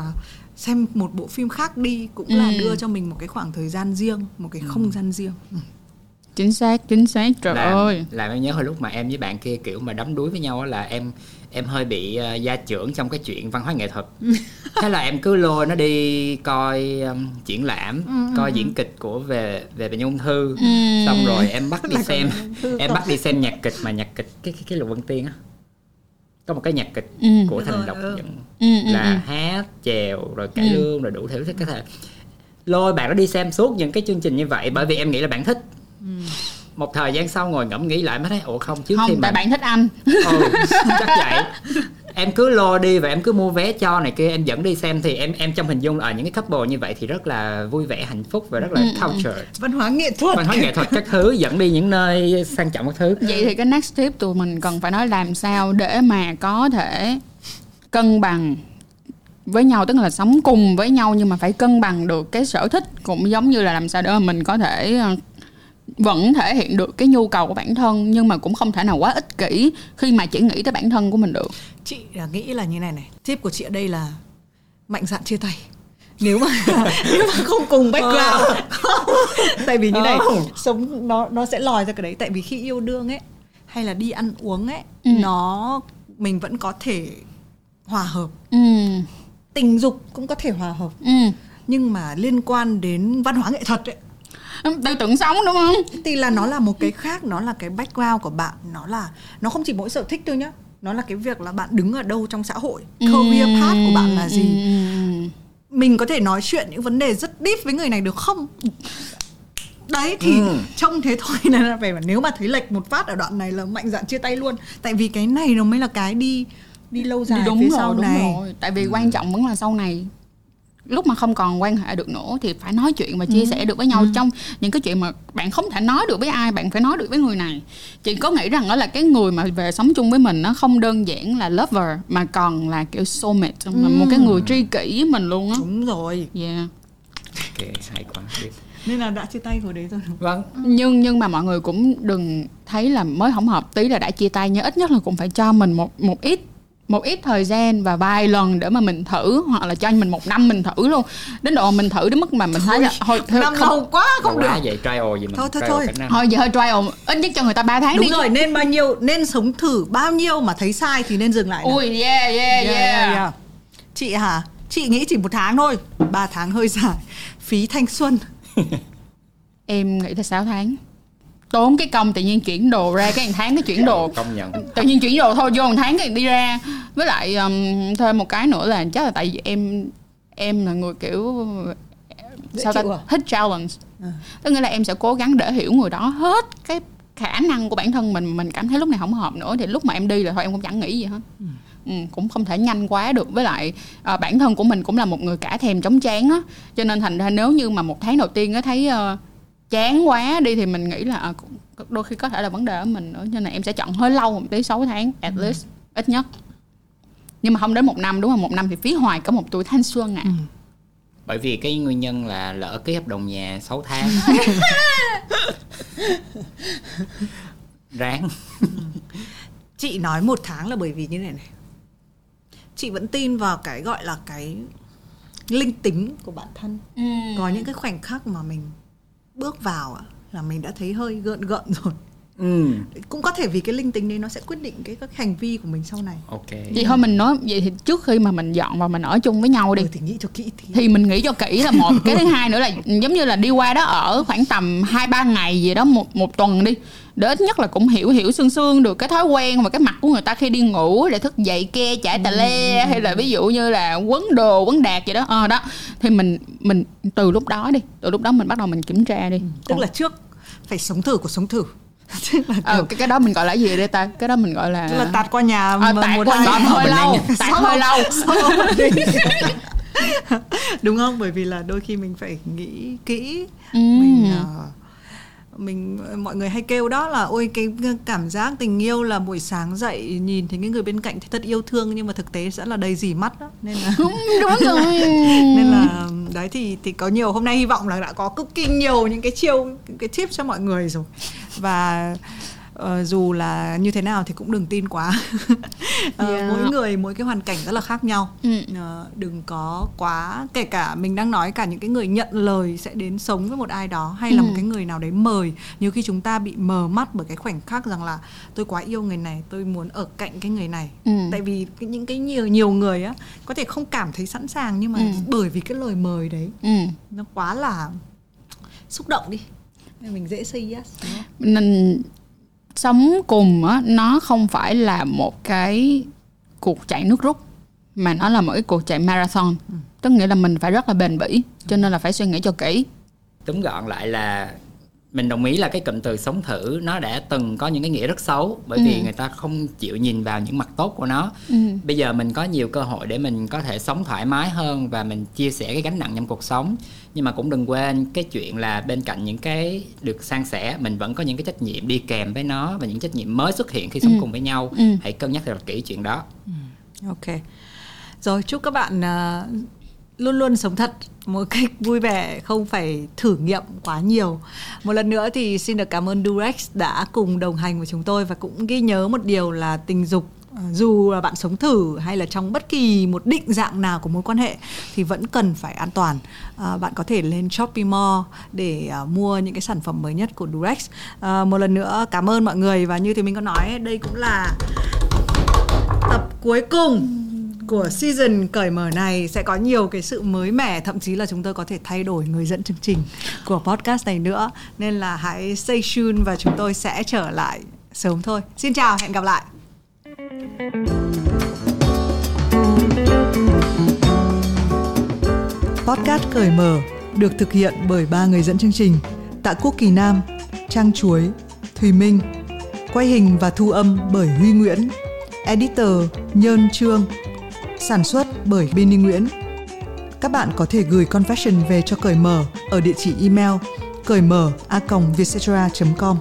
xem một bộ phim khác đi cũng là Ừ. đưa cho mình một cái khoảng thời gian riêng một cái không gian riêng ừ. Chính xác chính xác trời làm, ơi làm em nhớ hồi lúc mà em với bạn kia kiểu mà đắm đuối với nhau á là em em hơi bị uh, gia trưởng trong cái chuyện văn hóa nghệ thuật thế là em cứ lôi nó đi coi um, triển lãm coi diễn kịch của về về bệnh nhân ung thư Ừ. xong rồi em bắt đi xem em bắt đi xem nhạc kịch mà nhạc kịch cái cái, cái lục vân tiên á có một cái nhạc kịch Ừ. của thành độc ừ. Ừ, ừ, là ừ. hát chèo rồi cải Ừ. lương rồi đủ thứ cái thể lôi bạn đó đi xem suốt những cái chương trình như vậy bởi vì em nghĩ là bạn thích một thời gian sau ngồi ngẫm nghĩ lại mới thấy ủa không khi không mà tại bạn thích anh. Ừ, chắc vậy. Em cứ lôi đi và em cứ mua vé cho này kia em dẫn đi xem thì em em trong hình dung ở những cái couple như vậy thì rất là vui vẻ hạnh phúc và rất là Ừ, culture. Văn hóa nghệ thuật. Văn hóa nghệ thuật các thứ dẫn đi những nơi sang trọng các thứ. Vậy thì cái next tip tụi mình cần phải nói làm sao để mà có thể cân bằng với nhau tức là sống cùng với nhau nhưng mà phải cân bằng được cái sở thích cũng giống như là làm sao để mà mình có thể ờ, vẫn thể hiện được cái nhu cầu của bản thân nhưng mà cũng không thể nào quá ích kỷ khi mà chỉ nghĩ tới bản thân của mình được. Chị là nghĩ là như này này tip của chị ở đây là mạnh dạn chia tay. Nếu mà nếu mà không cùng background. Không. tại vì như này Không. sống nó nó sẽ lòi ra cái đấy. Tại vì khi yêu đương ấy hay là đi ăn uống ấy Ừ. nó mình vẫn có thể hòa hợp. Ừ. Tình dục cũng có thể hòa hợp. Ừ. Nhưng mà liên quan đến văn hóa nghệ thuật ấy tư tưởng sống đúng không? Thì là nó là một cái khác nó là cái background của bạn. Nó là nó không chỉ mỗi sở thích thôi nhá. Nó là cái việc là bạn đứng ở đâu trong xã hội. Career path của bạn là gì? Ừ. mình có thể nói chuyện những vấn đề rất deep với người này được không? Đấy thì Ừ. trông thế thôi. Nên là phải nếu mà thấy lệch một phát ở đoạn này là mạnh dạn chia tay luôn. Tại vì cái này nó mới là cái đi đi lâu dài Thì đúng phía rồi sau đúng này. rồi. Tại vì quan trọng vẫn là sau này lúc mà không còn quan hệ được nữa thì phải nói chuyện và chia sẻ được với nhau trong những cái chuyện mà bạn không thể nói được với ai bạn phải nói được với người này. Chị có nghĩ rằng đó là cái người mà về sống chung với mình nó không đơn giản là lover mà còn là kiểu soulmate mà một cái người tri kỷ với mình luôn á? Đúng rồi. Yeah. ok hay quá biết. nên là đã chia tay hồi đấy rồi. Vâng. Nhưng nhưng mà mọi người cũng đừng thấy là mới không hợp. Tí là đã chia tay nhưng ít nhất là cũng phải cho mình một một ít một ít thời gian và vài lần để mà mình thử hoặc là cho mình một năm mình thử luôn. Đến độ mình thử đến mức mà mình thấy là thôi thôi năm không lâu quá không được. vậy trial gì mà Thôi, thôi, thôi. thôi giờ hơi trial ít nhất cho người ta 3 tháng đúng đi. rồi nên bao nhiêu nên sống thử bao nhiêu mà thấy sai thì nên dừng lại nào. ui yeah yeah yeah, chị hả? Chị nghĩ chỉ một tháng thôi. Ba tháng hơi dài. Phí thanh xuân. Em nghĩ là 6 tháng tốn cái công tự nhiên chuyển đồ ra cái hàng tháng cái chuyển đồ. Công nhận. Tự nhiên chuyển đồ thôi vô một tháng cái đi ra. Với lại um, thêm một cái nữa là chắc là tại vì em em là người kiểu sao ta? à? thích challenge. Tức nghĩa là em sẽ cố gắng để hiểu người đó hết cái khả năng của bản thân mình mình cảm thấy lúc này không hợp nữa thì lúc mà em đi là thôi em cũng chẳng nghĩ gì hết. Ừ, cũng không thể nhanh quá được. Với lại à, bản thân của mình cũng là một người cả thèm chống chán á. Cho nên thành ra nếu như mà một tháng đầu tiên á thấy ờ, chán quá đi thì mình nghĩ là à, đôi khi có thể là vấn đề ở mình nữa cho nên em sẽ chọn hơi lâu một tí 6 tháng at least ít nhất. Nhưng mà không đến một năm đúng không? Một năm thì phí hoài có một tuổi thanh xuân à bởi vì cái nguyên nhân là lỡ ký hợp đồng nhà 6 tháng. Ráng. Chị nói một tháng là bởi vì như này này. Chị vẫn tin vào cái gọi là cái linh tính của bản thân. Có những cái khoảnh khắc mà mình bước vào là mình đã thấy hơi gợn gợn rồi ừ. Cũng có thể vì cái linh tính đấy nó sẽ quyết định cái các hành vi của mình sau này. Ok. Vậy thôi mình nói vậy thì trước khi mà mình dọn vào mình ở chung với nhau đi ừ, thì nghĩ cho kỹ thì thì mình nghĩ cho kỹ là một cái thứ hai nữa là giống như là đi qua đó ở khoảng tầm hai ba ngày gì đó một một tuần đi để ít nhất là cũng hiểu hiểu xương xương được cái thói quen và cái mặt của người ta khi đi ngủ để thức dậy ke chải tà le hay là ví dụ như là quấn đồ quấn đạt gì đó. Ờ đó. Thì mình mình từ lúc đó đi từ lúc đó mình bắt đầu mình kiểm tra đi. Tức là trước phải sống thử của sống thử tức là, ờ, kiểu, cái cái đó mình gọi là gì đây ta? Cái đó mình gọi là tức là tạt qua nhà mà tạt một qua hai nhà ngày. hơi lâu. tạt hơi lâu. Đúng không? Bởi vì là đôi khi mình phải nghĩ kỹ. Ừ. mình ờ, mình mọi người hay kêu đó là ôi cái cảm giác tình yêu là buổi sáng dậy nhìn thấy cái người bên cạnh thì thật yêu thương. Nhưng mà thực tế sẽ là đầy dỉ mắt đó. Nên là đúng rồi. Nên là đấy thì thì có nhiều. Hôm nay hy vọng là đã có cực kỳ nhiều những cái chiêu những cái tip cho mọi người rồi và ờ, dù là như thế nào thì cũng đừng tin quá Ờ, Yeah. mỗi người mỗi cái hoàn cảnh rất là khác nhau Ừ. Ờ, đừng có quá kể cả mình đang nói cả những cái người nhận lời sẽ đến sống với một ai đó hay là Ừ. một cái người nào đấy mời nhiều khi chúng ta bị mờ mắt bởi cái khoảnh khắc rằng là tôi quá yêu người này tôi muốn ở cạnh cái người này Ừ. tại vì cái- những cái nhiều nhiều người á có thể không cảm thấy sẵn sàng nhưng mà Ừ. bởi vì cái lời mời đấy ừ. nó quá là xúc động đi mình dễ say yes đúng không? nên sống cùng á nó không phải là một cái cuộc chạy nước rút mà nó là một cái cuộc chạy marathon. Tức nghĩa là mình phải rất là bền bỉ cho nên là phải suy nghĩ cho kỹ. Túm gọn lại là mình đồng ý là cái cụm từ sống thử nó đã từng có những cái nghĩa rất xấu bởi vì Ừ. người ta không chịu nhìn vào những mặt tốt của nó ừ. bây giờ mình có nhiều cơ hội để mình có thể sống thoải mái hơn và mình chia sẻ cái gánh nặng trong cuộc sống nhưng mà cũng đừng quên cái chuyện là bên cạnh những cái được san sẻ mình vẫn có những cái trách nhiệm đi kèm với nó và những trách nhiệm mới xuất hiện khi sống Ừ. cùng với nhau Ừ. hãy cân nhắc thật kỹ chuyện đó ok rồi chúc các bạn à, luôn luôn sống thật. Một cách vui vẻ không phải thử nghiệm quá nhiều. Một lần nữa thì xin được cảm ơn Durex đã cùng đồng hành với chúng tôi và cũng ghi nhớ một điều là tình dục ờ, dù là bạn sống thử hay là trong bất kỳ một định dạng nào của mối quan hệ thì vẫn cần phải an toàn. À, bạn có thể lên Shopee Mall để à, mua những cái sản phẩm mới nhất của Durex. À, một lần nữa cảm ơn mọi người và như thì mình có nói đây cũng là tập cuối cùng của season cởi mở này sẽ có nhiều cái sự mới mẻ thậm chí là chúng tôi có thể thay đổi người dẫn chương trình của podcast này nữa. Nên là hãy stay tuned và chúng tôi sẽ trở lại sớm thôi. Xin chào hẹn gặp lại! Podcast cởi mở được thực hiện bởi ba người dẫn chương trình Tạ Quốc Kỳ Nam, Trang Chuối, Thùy Minh Quay hình và thu âm bởi Huy Nguyễn Editor Nhơn Trương Sản xuất bởi Benny Nguyễn. Các bạn có thể gửi confession về cho cởi mở ở địa chỉ email cởi mở a com.